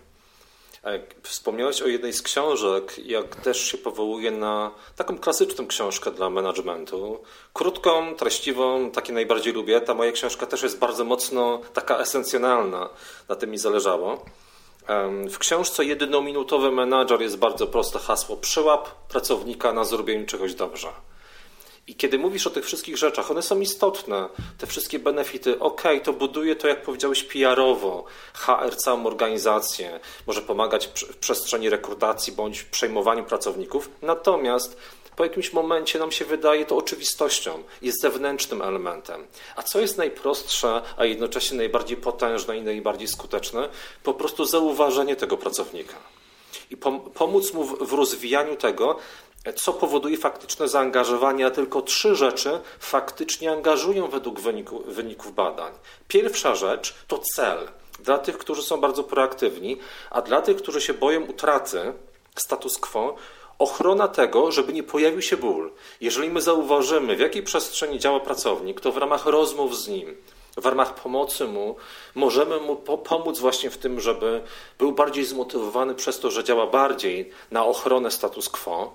Wspomniałeś o jednej z książek, jak też się powołuje na taką klasyczną książkę dla managementu. Krótką, treściwą, takie najbardziej lubię. Ta moja książka też jest bardzo mocno taka esencjonalna, na tym mi zależało. W książce Jednominutowy menadżer jest bardzo proste hasło: przyłap pracownika na zrobieniu czegoś dobrze. I kiedy mówisz o tych wszystkich rzeczach, one są istotne, te wszystkie benefity, ok, to buduje to, jak powiedziałeś, PR-owo, HR całą organizację, może pomagać w przestrzeni rekrutacji bądź przejmowaniu pracowników, natomiast po jakimś momencie nam się wydaje to oczywistością, jest zewnętrznym elementem. A co jest najprostsze, a jednocześnie najbardziej potężne i najbardziej skuteczne? Po prostu zauważenie tego pracownika. I pomóc mu w rozwijaniu tego, co powoduje faktyczne zaangażowanie, a tylko trzy rzeczy faktycznie angażują według wyniku, wyników badań. Pierwsza rzecz to cel dla tych, którzy są bardzo proaktywni, a dla tych, którzy się boją utraty status quo, ochrona tego, żeby nie pojawił się ból. Jeżeli my zauważymy, w jakiej przestrzeni działa pracownik, to w ramach rozmów z nim, w ramach pomocy mu, możemy mu pomóc właśnie w tym, żeby był bardziej zmotywowany przez to, że działa bardziej na ochronę status quo,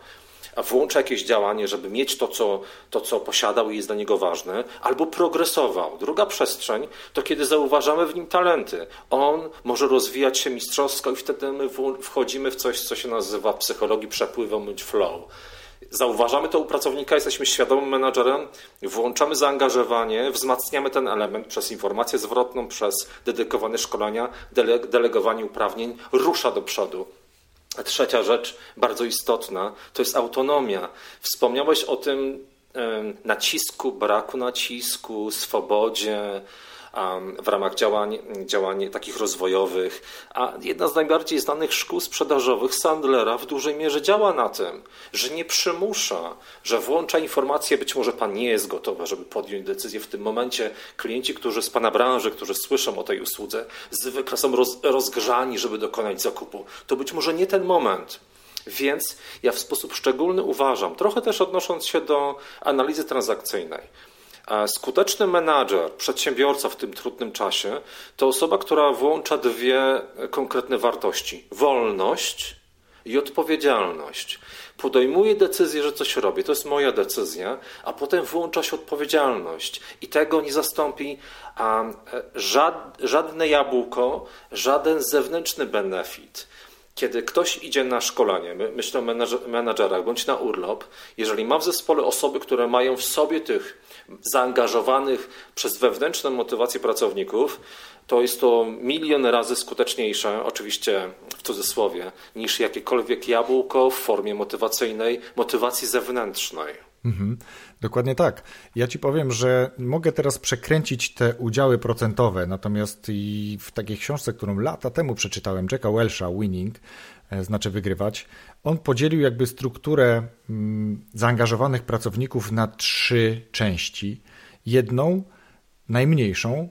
włącza jakieś działanie, żeby mieć to co, to, co posiadał i jest dla niego ważne, albo progresował. Druga przestrzeń to kiedy zauważamy w nim talenty. On może rozwijać się mistrzowsko i wtedy my wchodzimy w coś, co się nazywa w psychologii przepływem bądź flow. Zauważamy to u pracownika, jesteśmy świadomym menadżerem, włączamy zaangażowanie, wzmacniamy ten element przez informację zwrotną, przez dedykowane szkolenia, delegowanie uprawnień, rusza do przodu. Trzecia rzecz, bardzo istotna, to jest autonomia. Wspomniałeś o tym nacisku, braku nacisku, swobodzie, w ramach działań, działań takich rozwojowych. A jedna z najbardziej znanych szkół sprzedażowych, Sandlera, w dużej mierze działa na tym, że nie przymusza, że włącza informacje, być może pan nie jest gotowy, żeby podjąć decyzję w tym momencie. Klienci, którzy z pana branży, którzy słyszą o tej usłudze, zwykle są roz, rozgrzani, żeby dokonać zakupu. To być może nie ten moment. Więc ja w sposób szczególny uważam, trochę też odnosząc się do analizy transakcyjnej, Skuteczny menadżer, przedsiębiorca w tym trudnym czasie to osoba, która włącza dwie konkretne wartości: wolność i odpowiedzialność. Podejmuje decyzję, że coś robi, to jest moja decyzja, a potem włącza się odpowiedzialność i tego nie zastąpi żad, żadne jabłko, żaden zewnętrzny benefit. Kiedy ktoś idzie na szkolenie, my, myślę o menadżerach, bądź na urlop, jeżeli ma w zespole osoby, które mają w sobie tych zaangażowanych przez wewnętrzną motywację pracowników, to jest to milion razy skuteczniejsze, oczywiście w cudzysłowie, niż jakiekolwiek jabłko w formie motywacyjnej, motywacji zewnętrznej. Mhm, dokładnie tak. Ja ci powiem, że mogę teraz przekręcić te udziały procentowe, natomiast i w takiej książce, którą lata temu przeczytałem, Jacka Welsha, Winning, e, znaczy wygrywać, on podzielił jakby strukturę mm, zaangażowanych pracowników na trzy części. Jedną, najmniejszą,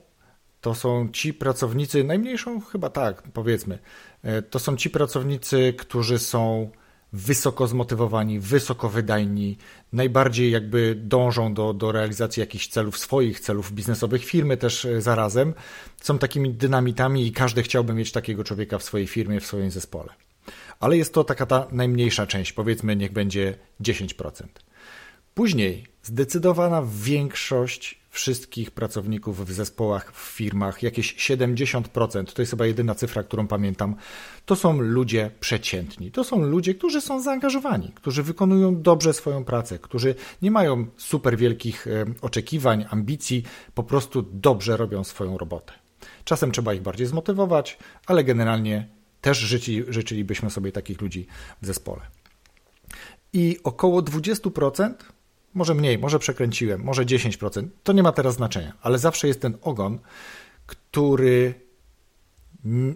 to są ci pracownicy, najmniejszą chyba tak, powiedzmy, e, to są ci pracownicy, którzy są wysoko zmotywowani, wysoko wydajni, najbardziej jakby dążą do, do realizacji jakichś celów swoich, celów biznesowych, firmy też e, zarazem, są takimi dynamitami i każdy chciałby mieć takiego człowieka w swojej firmie, w swoim zespole ale jest to taka ta najmniejsza część, powiedzmy, niech będzie 10%. Później zdecydowana większość wszystkich pracowników w zespołach, w firmach, jakieś 70%, to jest chyba jedyna cyfra, którą pamiętam, to są ludzie przeciętni. To są ludzie, którzy są zaangażowani, którzy wykonują dobrze swoją pracę, którzy nie mają super wielkich oczekiwań, ambicji, po prostu dobrze robią swoją robotę. Czasem trzeba ich bardziej zmotywować, ale generalnie też życi, życzylibyśmy sobie takich ludzi w zespole. I około 20%, może mniej, może przekręciłem, może 10%, to nie ma teraz znaczenia, ale zawsze jest ten ogon, który,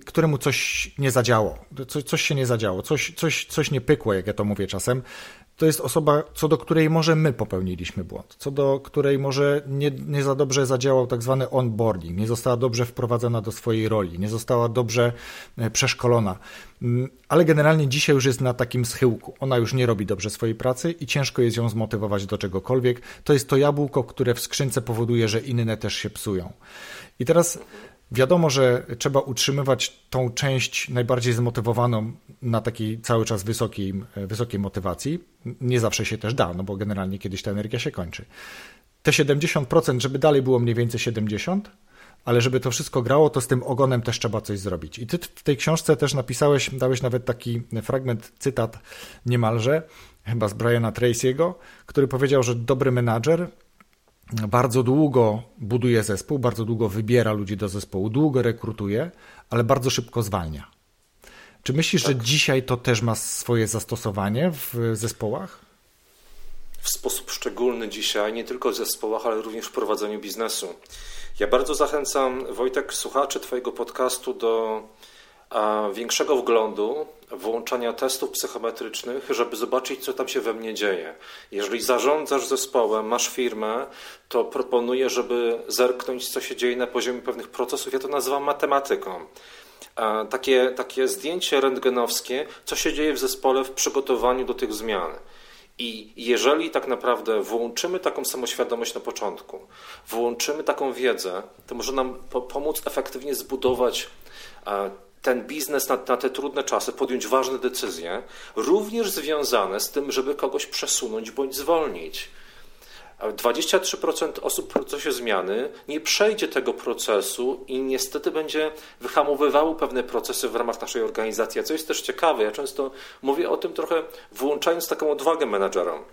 któremu coś nie zadziało, coś, coś się nie zadziało, coś, coś, coś nie pykło, jak ja to mówię czasem, to jest osoba, co do której może my popełniliśmy błąd, co do której może nie, nie za dobrze zadziałał tak zwany onboarding, nie została dobrze wprowadzona do swojej roli, nie została dobrze e, przeszkolona. Mm, ale generalnie dzisiaj już jest na takim schyłku. Ona już nie robi dobrze swojej pracy i ciężko jest ją zmotywować do czegokolwiek. To jest to jabłko, które w skrzynce powoduje, że inne też się psują. I teraz Wiadomo, że trzeba utrzymywać tą część najbardziej zmotywowaną na takiej cały czas wysokiej, wysokiej motywacji. Nie zawsze się też da, no bo generalnie kiedyś ta energia się kończy. Te 70%, żeby dalej było mniej więcej 70%, ale żeby to wszystko grało, to z tym ogonem też trzeba coś zrobić. I ty w tej książce też napisałeś, dałeś nawet taki fragment, cytat niemalże, chyba z Briana Tracy'ego, który powiedział, że dobry menadżer bardzo długo buduje zespół, bardzo długo wybiera ludzi do zespołu, długo rekrutuje, ale bardzo szybko zwalnia. Czy myślisz, tak. że dzisiaj to też ma swoje zastosowanie w zespołach? W sposób szczególny dzisiaj, nie tylko w zespołach, ale również w prowadzeniu biznesu. Ja bardzo zachęcam, Wojtek, słuchaczy Twojego podcastu do większego wglądu, włączania testów psychometrycznych, żeby zobaczyć, co tam się we mnie dzieje. Jeżeli zarządzasz zespołem, masz firmę, to proponuję, żeby zerknąć, co się dzieje na poziomie pewnych procesów. Ja to nazywam matematyką. Takie, takie zdjęcie rentgenowskie, co się dzieje w zespole w przygotowaniu do tych zmian. I jeżeli tak naprawdę włączymy taką samoświadomość na początku, włączymy taką wiedzę, to może nam pomóc efektywnie zbudować ten biznes na, na, te trudne czasy, podjąć ważne decyzje, również związane z tym, żeby kogoś przesunąć bądź zwolnić. 23% osób w procesie zmiany nie przejdzie tego procesu i niestety będzie wyhamowywało pewne procesy w ramach naszej organizacji. A co jest też ciekawe, ja często mówię o tym trochę włączając taką odwagę menadżerom.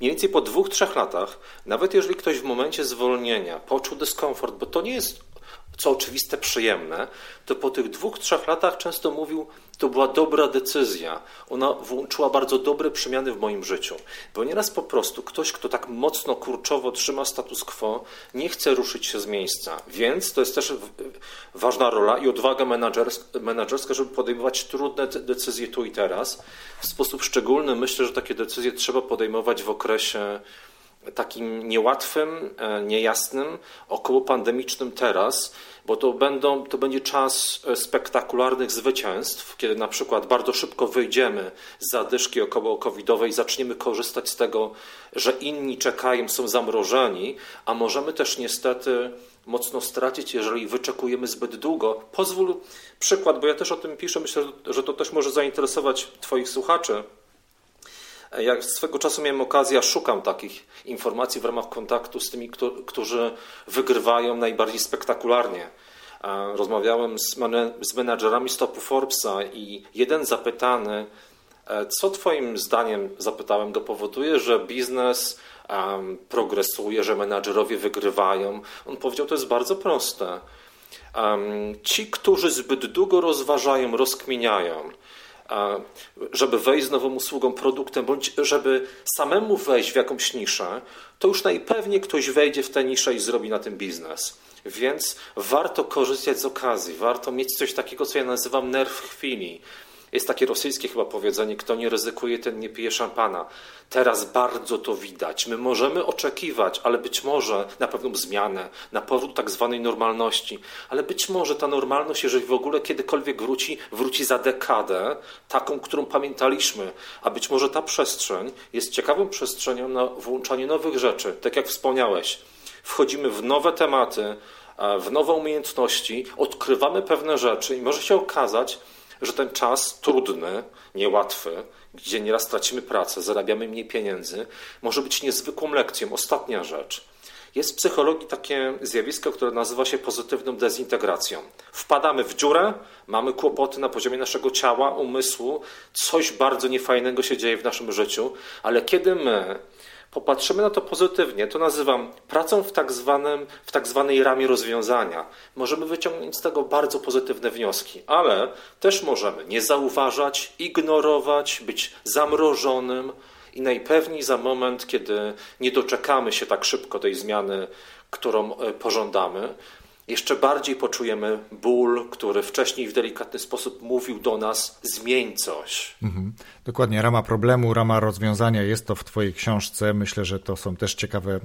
Mniej więcej po dwóch, trzech latach, nawet jeżeli ktoś w momencie zwolnienia poczuł dyskomfort, bo to nie jest co oczywiste przyjemne, to po tych dwóch, trzech latach często mówił, to była dobra decyzja. Ona włączyła bardzo dobre przemiany w moim życiu. Bo nieraz po prostu ktoś, kto tak mocno kurczowo trzyma status quo, nie chce ruszyć się z miejsca. Więc to jest też ważna rola i odwaga menedżerska, żeby podejmować trudne decyzje tu i teraz. W sposób szczególny myślę, że takie decyzje trzeba podejmować w okresie takim niełatwym, e, niejasnym, około pandemicznym teraz, bo to, będą, to będzie czas e, spektakularnych zwycięstw, kiedy na przykład bardzo szybko wyjdziemy z zadyszki około covidowej zaczniemy korzystać z tego, że inni czekają, są zamrożeni, a możemy też niestety mocno stracić, jeżeli wyczekujemy zbyt długo. Pozwól przykład, bo ja też o tym piszę, myślę, że to też może zainteresować Twoich słuchaczy. Ja swego czasu miałem okazję, ja szukam takich informacji w ramach kontaktu z tymi, którzy wygrywają najbardziej spektakularnie. Rozmawiałem z menadżerami stopu Forbesa i jeden zapytany, e, co Twoim zdaniem, zapytałem go, powoduje, że biznes um, progresuje, że menadżerowie wygrywają? On powiedział, to jest bardzo proste. Um, ci, którzy zbyt długo rozważają, rozkminiają, żeby wejść z nową usługą, produktem, bądź żeby samemu wejść w jakąś niszę, to już najpewniej ktoś wejdzie w tę niszę i zrobi na tym biznes. Więc warto korzystać z okazji, warto mieć coś takiego, co ja nazywam nerw chwili. Jest takie rosyjskie chyba powiedzenie: kto nie ryzykuje, ten nie pije szampana. Teraz bardzo to widać. My możemy oczekiwać, ale być może na pewną zmianę, na powrót tak zwanej normalności, ale być może ta normalność, jeżeli w ogóle kiedykolwiek wróci, wróci za dekadę, taką, którą pamiętaliśmy. A być może ta przestrzeń jest ciekawą przestrzenią na włączanie nowych rzeczy, tak jak wspomniałeś. Wchodzimy w nowe tematy, w nowe umiejętności, odkrywamy pewne rzeczy i może się okazać, że ten czas trudny, niełatwy, gdzie nieraz tracimy pracę, zarabiamy mniej pieniędzy, może być niezwykłą lekcją. Ostatnia rzecz. Jest w psychologii takie zjawisko, które nazywa się pozytywną dezintegracją. Wpadamy w dziurę, mamy kłopoty na poziomie naszego ciała, umysłu, coś bardzo niefajnego się dzieje w naszym życiu, ale kiedy my popatrzymy na to pozytywnie, to nazywam pracą w tak, zwanym, w tak zwanej ramie rozwiązania. Możemy wyciągnąć z tego bardzo pozytywne wnioski, ale też możemy nie zauważać, ignorować, być zamrożonym i najpewniej za moment, kiedy nie doczekamy się tak szybko tej zmiany, którą e, pożądamy, jeszcze bardziej poczujemy ból, który wcześniej w delikatny sposób mówił do nas: zmień coś. Mhm. Dokładnie, rama problemu, rama rozwiązania jest to w Twojej książce. Myślę, że to są też ciekawe y,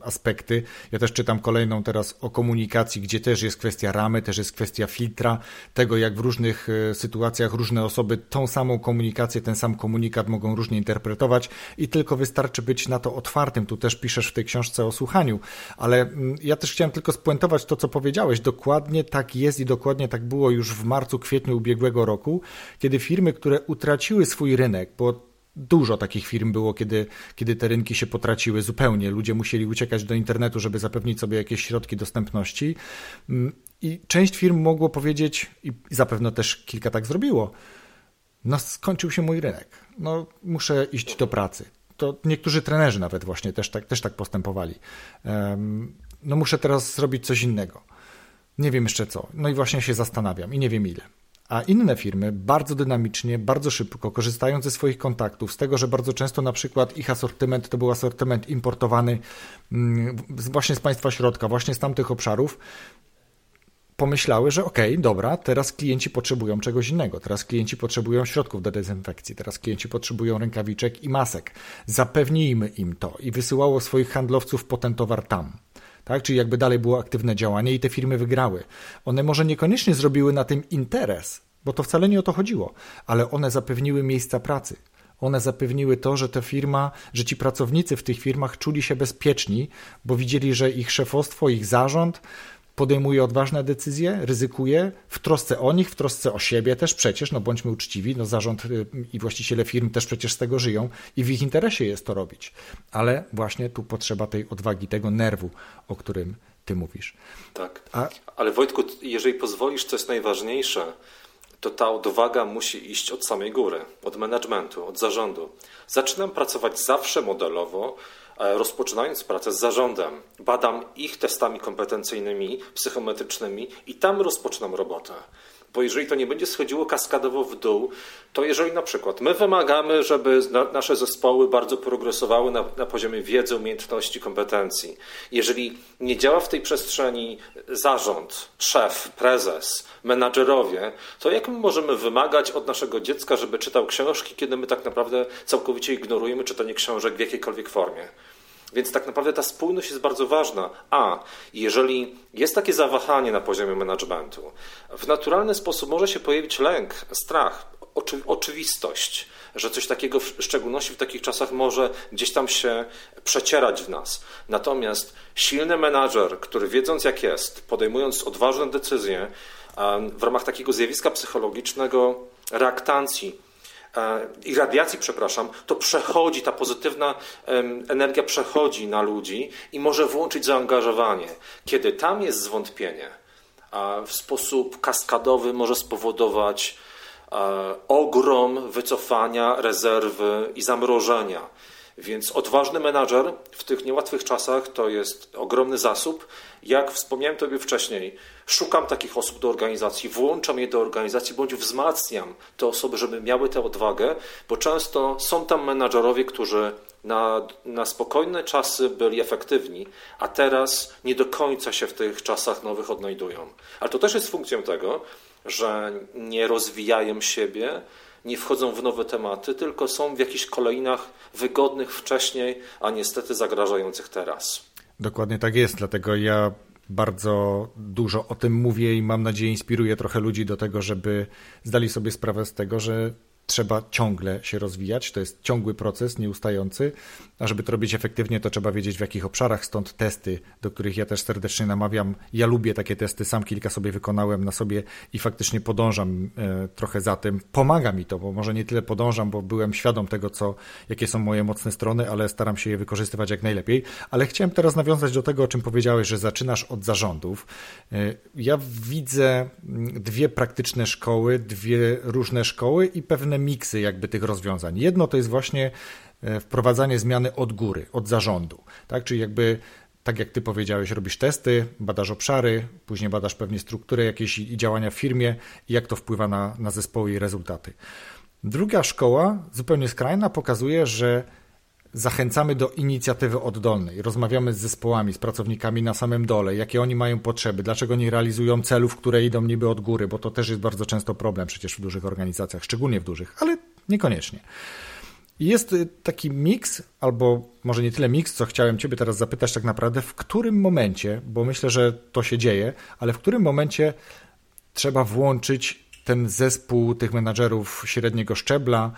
aspekty. Ja też czytam kolejną teraz o komunikacji, gdzie też jest kwestia ramy, też jest kwestia filtra, tego jak w różnych y, sytuacjach różne osoby tą samą komunikację, ten sam komunikat mogą różnie interpretować i tylko wystarczy być na to otwartym. Tu też piszesz w tej książce o słuchaniu, ale mm, ja też chciałem tylko spuentować to, co powiedziałeś. Dokładnie tak jest i dokładnie tak było już w marcu, kwietniu ubiegłego roku, kiedy firmy, które utraciły swój rynek, bo dużo takich firm było, kiedy, kiedy te rynki się potraciły zupełnie. Ludzie musieli uciekać do internetu, żeby zapewnić sobie jakieś środki dostępności. Mm, I część firm mogło powiedzieć, i zapewne też kilka tak zrobiło, no skończył się mój rynek, no muszę iść do pracy. To niektórzy trenerzy nawet właśnie też tak, też tak postępowali. No muszę teraz zrobić coś innego. Nie wiem jeszcze co. No i właśnie się zastanawiam i nie wiem ile. A inne firmy bardzo dynamicznie, bardzo szybko, korzystając ze swoich kontaktów, z tego, że bardzo często na przykład ich asortyment to był asortyment importowany mm, właśnie z państwa środka, właśnie z tamtych obszarów, pomyślały, że okej, okay, dobra, teraz klienci potrzebują czegoś innego, teraz klienci potrzebują środków do dezynfekcji, teraz klienci potrzebują rękawiczek i masek. Zapewnijmy im to i wysyłało swoich handlowców po ten towar tam tak? Czyli jakby dalej było aktywne działanie i te firmy wygrały. One może niekoniecznie zrobiły na tym interes, bo to wcale nie o to chodziło, ale one zapewniły miejsca pracy. One zapewniły to, że ta firma, że ci pracownicy w tych firmach czuli się bezpieczni, bo widzieli, że ich szefostwo, ich zarząd podejmuje odważne decyzje, ryzykuje w trosce o nich, w trosce o siebie też przecież, no bądźmy uczciwi, no zarząd y, i właściciele firm też przecież z tego żyją i w ich interesie jest to robić. Ale właśnie tu potrzeba tej odwagi, tego nerwu, o którym ty mówisz. Tak. A... Ale Wojtku, jeżeli pozwolisz, co jest najważniejsze, to ta odwaga musi iść od samej góry, od managementu, od zarządu. Zaczynam pracować zawsze modelowo, rozpoczynając pracę z zarządem. Badam ich testami kompetencyjnymi, psychometrycznymi i tam rozpoczynam robotę. Bo jeżeli to nie będzie schodziło kaskadowo w dół, to jeżeli na przykład my wymagamy, żeby nasze zespoły bardzo progresowały na, na poziomie wiedzy, umiejętności, kompetencji, jeżeli nie działa w tej przestrzeni zarząd, szef, prezes, menadżerowie, to jak my możemy wymagać od naszego dziecka, żeby czytał książki, kiedy my tak naprawdę całkowicie ignorujemy czytanie książek w jakiejkolwiek formie? Więc tak naprawdę ta spójność jest bardzo ważna. A jeżeli jest takie zawahanie na poziomie managementu, w naturalny sposób może się pojawić lęk, strach, oczy, oczywistość, że coś takiego, w szczególności w takich czasach, może gdzieś tam się przecierać w nas. Natomiast silny menadżer, który wiedząc jak jest, podejmując odważne decyzje w ramach takiego zjawiska psychologicznego reaktancji, i radiacji, przepraszam, to przechodzi, ta pozytywna energia przechodzi na ludzi i może włączyć zaangażowanie. Kiedy tam jest zwątpienie, w sposób kaskadowy może spowodować e, ogrom wycofania, rezerwy i zamrożenia. Więc odważny menadżer w tych niełatwych czasach to jest ogromny zasób. Jak wspomniałem Tobie wcześniej, szukam takich osób do organizacji, włączam je do organizacji bądź wzmacniam te osoby, żeby miały tę odwagę, bo często są tam menadżerowie, którzy na, na spokojne czasy byli efektywni, a teraz nie do końca się w tych czasach nowych odnajdują. Ale to też jest funkcją tego, że nie rozwijają siebie, nie wchodzą w nowe tematy, tylko są w jakichś kolejnach wygodnych wcześniej, a niestety zagrażających teraz. Dokładnie tak jest, dlatego ja bardzo dużo o tym mówię i mam nadzieję inspiruję trochę ludzi do tego, żeby zdali sobie sprawę z tego, że trzeba ciągle się rozwijać. To jest ciągły proces, nieustający. A żeby to robić efektywnie, to trzeba wiedzieć w jakich obszarach, stąd testy, do których ja też serdecznie namawiam. Ja lubię takie testy, sam kilka sobie wykonałem na sobie i faktycznie podążam e, trochę za tym. Pomaga mi to, bo może nie tyle podążam, bo byłem świadom tego, co, jakie są moje mocne strony, ale staram się je wykorzystywać jak najlepiej. Ale chciałem teraz nawiązać do tego, o czym powiedziałeś, że zaczynasz od zarządów. E, ja widzę dwie praktyczne szkoły, dwie różne szkoły i pewne miksy jakby tych rozwiązań. Jedno to jest właśnie e, wprowadzanie zmiany od góry, od zarządu, tak? Czyli jakby tak jak ty powiedziałeś, robisz testy, badasz obszary, później badasz pewnie strukturę jakieś i działania w firmie i jak to wpływa na, na zespoły i rezultaty. Druga szkoła, zupełnie skrajna, pokazuje, że Zachęcamy do inicjatywy oddolnej. Rozmawiamy z zespołami, z pracownikami na samym dole, jakie oni mają potrzeby, dlaczego nie realizują celów, które idą niby od góry, bo to też jest bardzo często problem przecież w dużych organizacjach, szczególnie w dużych, ale niekoniecznie. Jest y, taki miks, albo może nie tyle miks, co chciałem Ciebie teraz zapytać tak naprawdę, w którym momencie, bo myślę, że to się dzieje, ale w którym momencie trzeba włączyć ten zespół tych menadżerów średniego szczebla,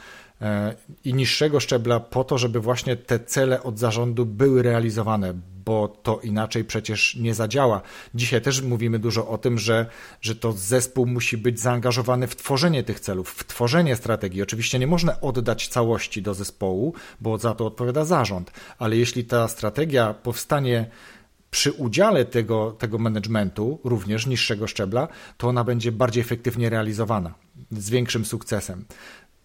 i niższego szczebla po to, żeby właśnie te cele od zarządu były realizowane, bo to inaczej przecież nie zadziała. Dzisiaj też mówimy dużo o tym, że, że to zespół musi być zaangażowany w tworzenie tych celów, w tworzenie strategii. Oczywiście nie można oddać całości do zespołu, bo za to odpowiada zarząd, ale jeśli ta strategia powstanie przy udziale tego, tego managementu, również niższego szczebla, to ona będzie bardziej efektywnie realizowana, z większym sukcesem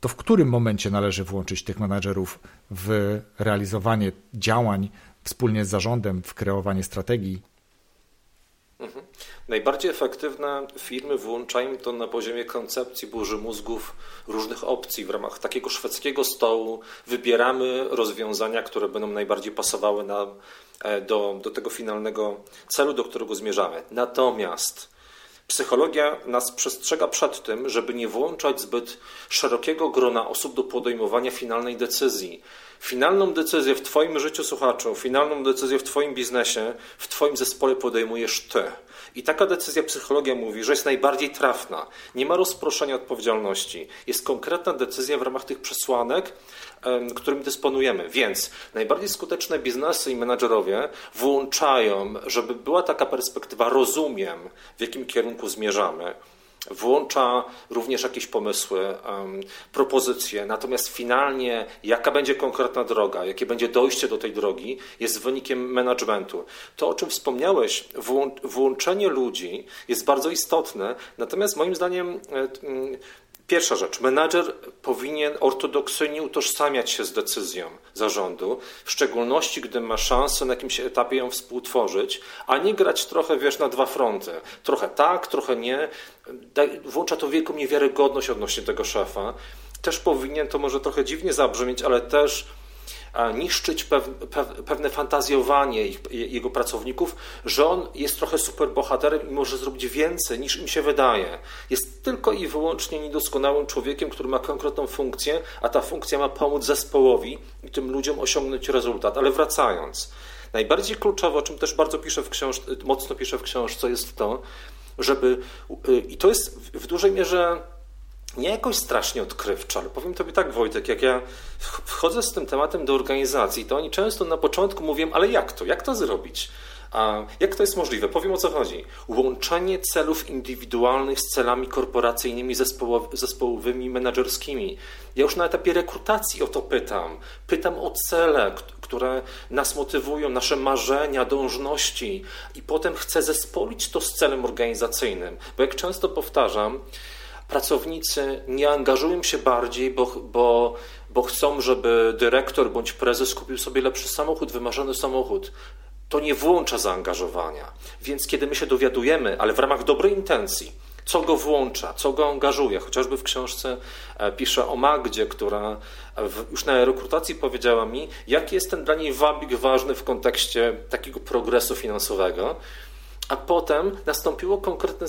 to w którym momencie należy włączyć tych menadżerów w realizowanie działań wspólnie z zarządem, w kreowanie strategii? Mhm. Najbardziej efektywne firmy włączają to na poziomie koncepcji burzy mózgów różnych opcji. W ramach takiego szwedzkiego stołu wybieramy rozwiązania, które będą najbardziej pasowały nam e, do, do tego finalnego celu, do którego zmierzamy. Natomiast Psychologia nas przestrzega przed tym, żeby nie włączać zbyt szerokiego grona osób do podejmowania finalnej decyzji. Finalną decyzję w Twoim życiu, słuchaczu, finalną decyzję w Twoim biznesie, w Twoim zespole podejmujesz Ty. I taka decyzja psychologia mówi, że jest najbardziej trafna. Nie ma rozproszenia odpowiedzialności. Jest konkretna decyzja w ramach tych przesłanek, którymi dysponujemy. Więc najbardziej skuteczne biznesy i menadżerowie włączają, żeby była taka perspektywa, rozumiem, w jakim kierunku zmierzamy włącza również jakieś pomysły, propozycje, natomiast finalnie jaka będzie konkretna droga, jakie będzie dojście do tej drogi, jest wynikiem managementu. To, o czym wspomniałeś, włączenie ludzi jest bardzo istotne, natomiast moim zdaniem e, Pierwsza rzecz, menadżer powinien ortodoksyjnie utożsamiać się z decyzją zarządu, w szczególności gdy ma szansę na jakimś etapie ją współtworzyć, a nie grać trochę, wiesz, na dwa fronty. Trochę tak, trochę nie. Włącza to wielką niewiarygodność odnośnie tego szefa. Też powinien, to może trochę dziwnie zabrzmieć, ale też niszczyć pewne fantazjowanie jego pracowników, że on jest trochę superbohaterem i może zrobić więcej niż im się wydaje. Jest tylko i wyłącznie niedoskonałym człowiekiem, który ma konkretną funkcję, a ta funkcja ma pomóc zespołowi i tym ludziom osiągnąć rezultat. Ale wracając, najbardziej kluczowe, o czym też bardzo piszę w książce, mocno piszę w książce, jest to, żeby, y, i to jest w dużej mierze nie jakoś strasznie odkrywczo, ale powiem Tobie tak, Wojtek, jak ja wchodzę z tym tematem do organizacji, to oni często na początku mówią, ale jak to, jak to zrobić? A jak to jest możliwe? Powiem o co chodzi. Łączenie celów indywidualnych z celami korporacyjnymi, zespołowymi, menedżerskimi. Ja już na etapie rekrutacji o to pytam. Pytam o cele, które nas motywują, nasze marzenia, dążności, i potem chcę zespolić to z celem organizacyjnym. Bo jak często powtarzam, pracownicy nie angażują się bardziej, bo, bo, bo chcą, żeby dyrektor bądź prezes kupił sobie lepszy samochód, wymarzony samochód. To nie włącza zaangażowania. Więc kiedy my się dowiadujemy, ale w ramach dobrej intencji, co go włącza, co go angażuje. Chociażby w książce e, piszę o Magdzie, która już na rekrutacji powiedziała mi, jaki jest ten dla niej wabik ważny w kontekście takiego progresu finansowego a potem nastąpiło konkretne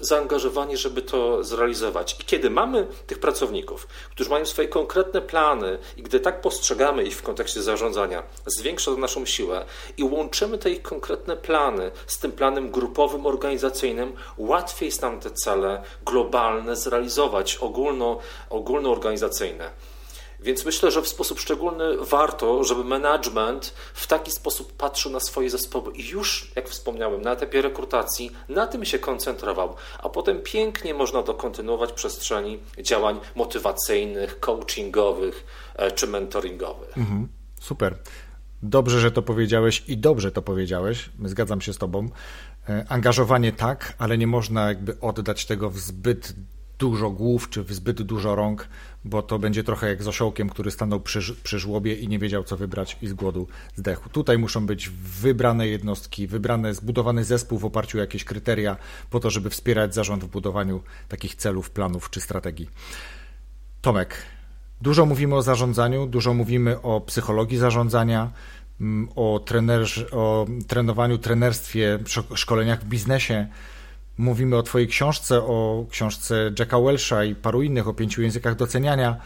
zaangażowanie, żeby to zrealizować. I kiedy mamy tych pracowników, którzy mają swoje konkretne plany, i gdy tak postrzegamy ich w kontekście zarządzania, zwiększa to naszą siłę i łączymy te ich konkretne plany z tym planem grupowym, organizacyjnym, łatwiej jest nam te cele globalne zrealizować, ogólno, ogólnoorganizacyjne. Więc myślę, że w sposób szczególny warto, żeby management w taki sposób patrzył na swoje zespoły i już, jak wspomniałem, na etapie rekrutacji na tym się koncentrował, a potem pięknie można to kontynuować w przestrzeni działań motywacyjnych, coachingowych e, czy mentoringowych. Mhm, super. Dobrze, że to powiedziałeś i dobrze to powiedziałeś. Zgadzam się z Tobą. E, angażowanie tak, ale nie można jakby oddać tego w zbyt dużo głów czy w zbyt dużo rąk, bo to będzie trochę jak z osiołkiem, który stanął przy, przy żłobie i nie wiedział co wybrać i z głodu zdechł. Tutaj muszą być wybrane jednostki, wybrane, zbudowany zespół w oparciu o jakieś kryteria po to, żeby wspierać zarząd w budowaniu takich celów, planów czy strategii. Tomek, dużo mówimy o zarządzaniu, dużo mówimy o psychologii zarządzania, mm, o, trenerz, o trenowaniu, trenerstwie, szkoleniach w biznesie. Mówimy o Twojej książce, o książce Jacka Welsha i paru innych o pięciu językach doceniania.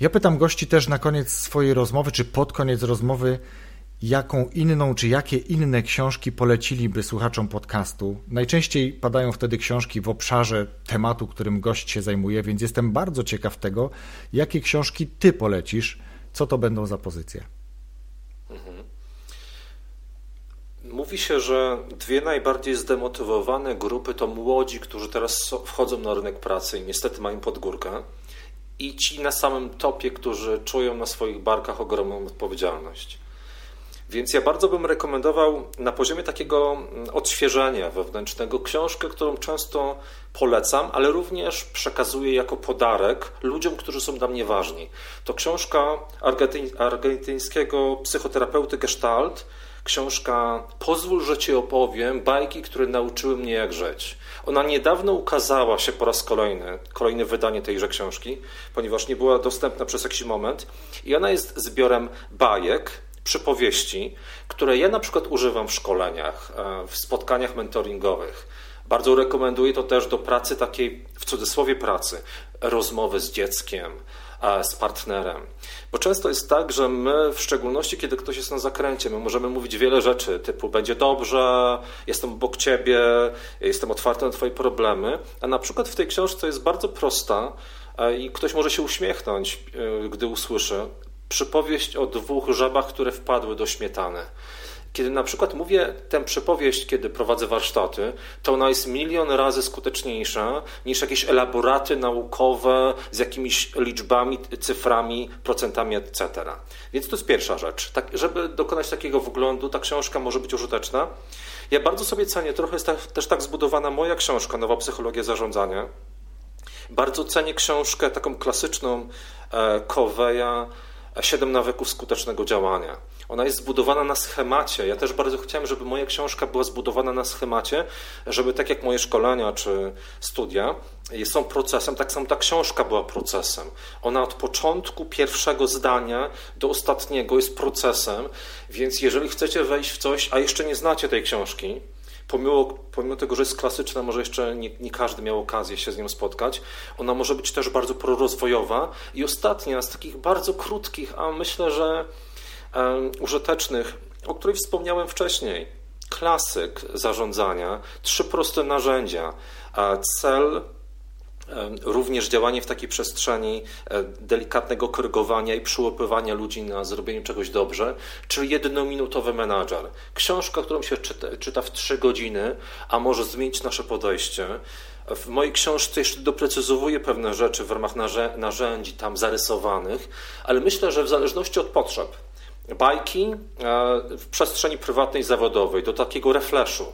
Ja pytam gości też na koniec swojej rozmowy, czy pod koniec rozmowy, jaką inną, czy jakie inne książki poleciliby słuchaczom podcastu. Najczęściej padają wtedy książki w obszarze tematu, którym gość się zajmuje, więc jestem bardzo ciekaw tego, jakie książki Ty polecisz, co to będą za pozycje. Mówi się, że dwie najbardziej zdemotywowane grupy to młodzi, którzy teraz wchodzą na rynek pracy i niestety mają podgórkę, i ci na samym topie, którzy czują na swoich barkach ogromną odpowiedzialność. Więc ja bardzo bym rekomendował na poziomie takiego mm, odświeżenia wewnętrznego książkę, którą często polecam, ale również przekazuję jako podarek ludziom, którzy są dla mnie ważni. To książka argentyńskiego psychoterapeuty Gestalt książka Pozwól, że Ci opowiem bajki, które nauczyły mnie jak żyć. Ona niedawno ukazała się po raz kolejny, kolejne wydanie tejże książki, ponieważ nie była dostępna przez jakiś moment. I ona jest zbiorem bajek, przypowieści, które ja na przykład używam w szkoleniach, e, w spotkaniach mentoringowych. Bardzo rekomenduję to też do pracy takiej, w cudzysłowie pracy, rozmowy z dzieckiem, z partnerem. Bo często jest tak, że my, w szczególności kiedy ktoś jest na zakręcie, my możemy mówić wiele rzeczy, typu będzie dobrze, jestem obok ciebie, jestem otwarty na twoje problemy, a na przykład w tej książce jest bardzo prosta i ktoś może się uśmiechnąć, e, gdy usłyszy przypowieść o dwóch żabach, które wpadły do śmietany. Kiedy na przykład mówię tę przypowieść, kiedy prowadzę warsztaty, to ona jest milion razy skuteczniejsza niż jakieś elaboraty naukowe z jakimiś liczbami, cyframi, procentami, etc. Więc to jest pierwsza rzecz. Tak, żeby dokonać takiego wglądu, ta książka może być użyteczna. Ja bardzo sobie cenię, trochę jest też tak zbudowana moja książka, Nowa Psychologia Zarządzania. Bardzo cenię książkę taką klasyczną e, Coveya, Siedem nawyków skutecznego działania. Ona jest zbudowana na schemacie. Ja też bardzo chciałem, żeby moja książka była zbudowana na schemacie, żeby tak jak moje szkolenia czy studia są procesem, tak samo ta książka była procesem. Ona od początku pierwszego zdania do ostatniego jest procesem, więc jeżeli chcecie wejść w coś, a jeszcze nie znacie tej książki, pomimo, pomimo tego, że jest klasyczna, może jeszcze nie, nie, każdy miał okazję się z nią spotkać, ona może być też bardzo prorozwojowa. I ostatnia z takich bardzo krótkich, a myślę, że użytecznych, o której wspomniałem wcześniej. Klasyk zarządzania, trzy proste narzędzia. Cel, również działanie w takiej przestrzeni e, delikatnego korygowania i przyłapywania ludzi na zrobieniu czegoś dobrze, czyli jednominutowy menadżer. Książka, którą się czyta, czyta w trzy godziny, a może zmienić nasze podejście. W mojej książce jeszcze doprecyzowuję pewne rzeczy w ramach narzędzi tam zarysowanych, ale myślę, że w zależności od potrzeb, bajki e, w przestrzeni prywatnej, zawodowej, do takiego refreshu,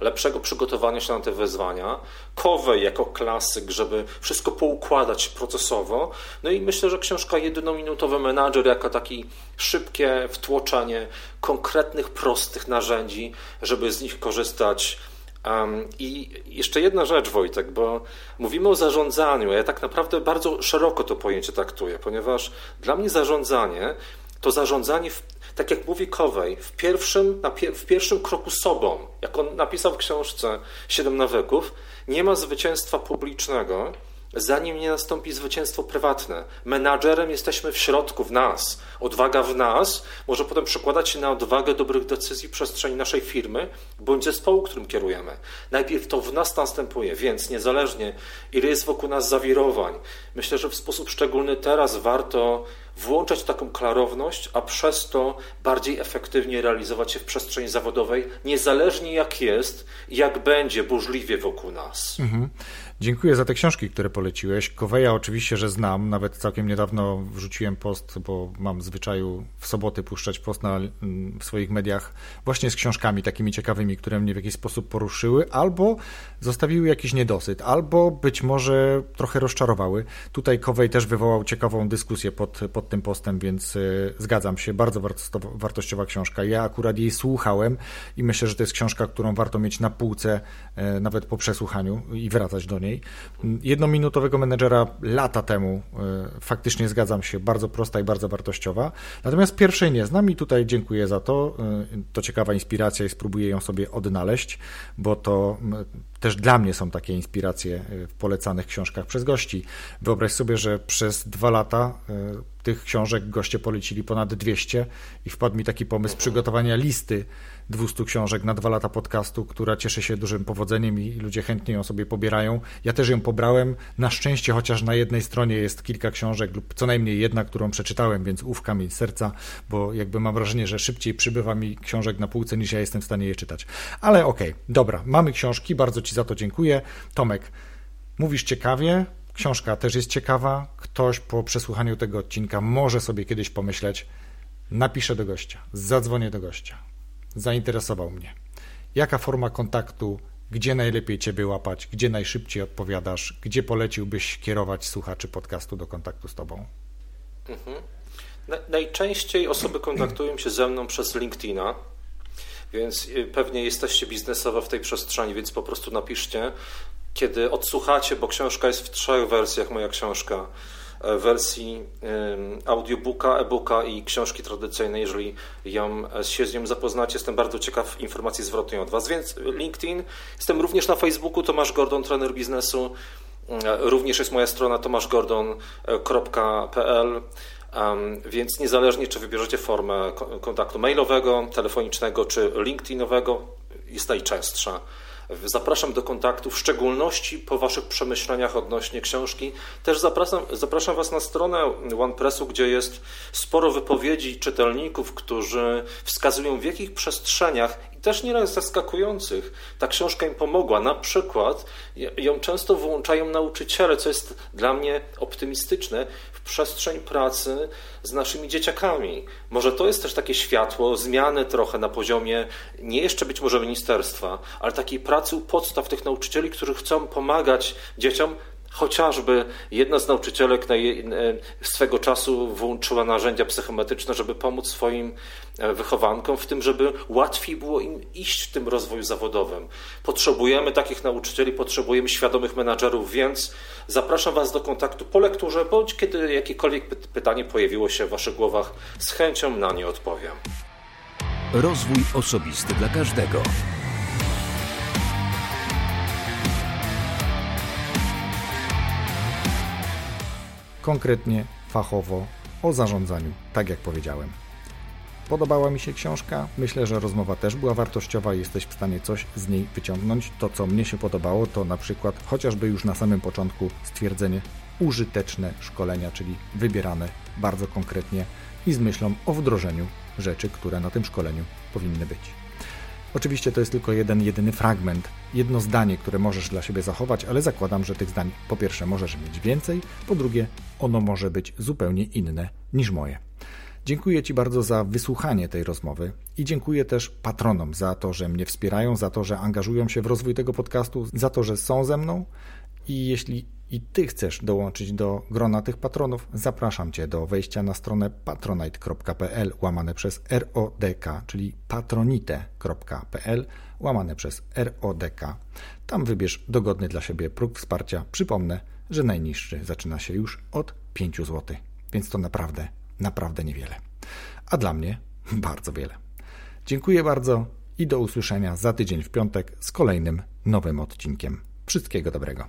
lepszego przygotowania się na te wyzwania, Kowej jako klasyk, żeby wszystko poukładać procesowo. No i myślę, że książka Jednominutowy Menadżer jako takie szybkie wtłoczenie konkretnych, prostych narzędzi, żeby z nich korzystać. Um, I jeszcze jedna rzecz, Wojtek, bo mówimy o zarządzaniu, ja tak naprawdę bardzo szeroko to pojęcie traktuję, ponieważ dla mnie zarządzanie to zarządzanie w tak jak mówi Kowej, w pierwszym, w pierwszym kroku sobą, jak on napisał w książce Siedem nawyków, nie ma zwycięstwa publicznego, zanim nie nastąpi zwycięstwo prywatne. Menadżerem jesteśmy w środku, w nas. Odwaga w nas może potem przekładać się na odwagę dobrych decyzji w przestrzeni naszej firmy bądź zespołu, którym kierujemy. Najpierw to w nas następuje, więc niezależnie ile jest wokół nas zawirowań, myślę, że w sposób szczególny teraz warto włączać taką klarowność, a przez to bardziej efektywnie realizować się w przestrzeni zawodowej, niezależnie jak jest, jak będzie burzliwie wokół nas. Mhm. Dziękuję za te książki, które poleciłeś. Koweja oczywiście, że znam. Nawet całkiem niedawno wrzuciłem post, bo mam zwyczaju w soboty puszczać post na w swoich mediach właśnie z książkami takimi ciekawymi, które mnie w jakiś sposób poruszyły, albo zostawiły jakiś niedosyt, albo być może trochę rozczarowały. Tutaj Kowej też wywołał ciekawą dyskusję pod, pod tym postem, więc y, zgadzam się. Bardzo wartościowa książka. Ja akurat jej słuchałem i myślę, że to jest książka, którą warto mieć na półce y, nawet po przesłuchaniu i wracać do niej niej. Jednominutowego menedżera lata temu, e, faktycznie zgadzam się, bardzo prosta i bardzo wartościowa. Natomiast pierwszej nie znam i tutaj dziękuję za to. E, to ciekawa inspiracja i spróbuję ją sobie odnaleźć, bo to też dla mnie są takie inspiracje e, w polecanych książkach przez gości. Wyobraź sobie, że przez dwa lata tych książek goście polecili ponad 200 i wpadł mi taki pomysł przygotowania listy 200 książek na dwa lata podcastu, która cieszy się dużym powodzeniem i ludzie chętnie ją sobie pobierają. Ja też ją pobrałem. Na szczęście, chociaż na jednej stronie jest kilka książek, lub co najmniej jedna, którą przeczytałem, więc ów kamień serca, bo jakby mam wrażenie, że szybciej przybywa mi książek na półce, niż ja jestem w stanie je czytać. Ale okej, okay, dobra, mamy książki, bardzo Ci za to dziękuję. Tomek, mówisz ciekawie, książka też jest ciekawa. Ktoś po przesłuchaniu tego odcinka może sobie kiedyś pomyśleć, napiszę do gościa, zadzwonię do gościa zainteresował mnie. Jaka forma kontaktu, gdzie najlepiej Ciebie łapać, gdzie najszybciej odpowiadasz, gdzie poleciłbyś kierować słuchaczy podcastu do kontaktu z Tobą? Mhm. Najczęściej osoby kontaktują się ze mną przez LinkedIna, więc y, pewnie jesteście biznesowo w tej przestrzeni, więc po prostu napiszcie. Kiedy odsłuchacie, bo książka jest w trzech wersjach, moja książka wersji audiobooka, e-booka i książki tradycyjnej. Jeżeli ją, się z nią zapoznacie, jestem bardzo ciekaw informacji zwrotnej od Was. Więc LinkedIn, jestem również na Facebooku, Tomasz Gordon, trener biznesu. Również jest moja strona tomaszgordon.pl. Więc niezależnie, czy wybierzecie formę kontaktu mailowego, telefonicznego czy LinkedInowego, jest najczęstsza. Zapraszam do kontaktu, w szczególności po Waszych przemyśleniach odnośnie książki. Też zapraszam, zapraszam Was na stronę OnePressu, gdzie jest sporo wypowiedzi czytelników, którzy wskazują w jakich przestrzeniach i też nieraz zaskakujących ta książka im pomogła. Na przykład ją często wyłączają nauczyciele, co jest dla mnie optymistyczne, przestrzeń pracy z naszymi dzieciakami. Może to jest też takie światło, zmiany trochę na poziomie nie jeszcze być może ministerstwa, ale takiej pracy u podstaw tych nauczycieli, którzy chcą pomagać dzieciom Chociażby jedna z nauczycielek e, swego czasu włączyła narzędzia psychometryczne, żeby pomóc swoim e, wychowankom w tym, żeby łatwiej było im iść w tym rozwoju zawodowym. Potrzebujemy takich nauczycieli, potrzebujemy świadomych menadżerów, więc zapraszam Was do kontaktu po lekturze, bądź kiedy jakiekolwiek pytanie pojawiło się w Waszych głowach, z chęcią na nie odpowiem. Rozwój osobisty dla każdego. Konkretnie, fachowo, o zarządzaniu, tak jak powiedziałem. Podobała mi się książka, myślę, że rozmowa też była wartościowa i jesteś w stanie coś z niej wyciągnąć. To, co mnie się podobało, to na przykład chociażby już na samym początku stwierdzenie użyteczne szkolenia, czyli wybierane bardzo konkretnie i z myślą o wdrożeniu rzeczy, które na tym szkoleniu powinny być. Oczywiście to jest tylko jeden, jedyny fragment, jedno zdanie, które możesz dla siebie zachować, ale zakładam, że tych zdań po pierwsze możesz mieć więcej, po drugie ono może być zupełnie inne niż moje. Dziękuję Ci bardzo za wysłuchanie tej rozmowy i dziękuję też patronom za to, że mnie wspierają, za to, że angażują się w rozwój tego podcastu, za to, że są ze mną. I jeśli i Ty chcesz dołączyć do grona tych patronów, zapraszam Cię do wejścia na stronę patronite.pl łamane przez RODK, czyli patronite.pl łamane przez RODK. Tam wybierz dogodny dla siebie próg wsparcia. Przypomnę, że najniższy zaczyna się już od 5 zł, więc to naprawdę, naprawdę niewiele. A dla mnie bardzo wiele. Dziękuję bardzo i do usłyszenia za tydzień w piątek z kolejnym nowym odcinkiem. Wszystkiego dobrego.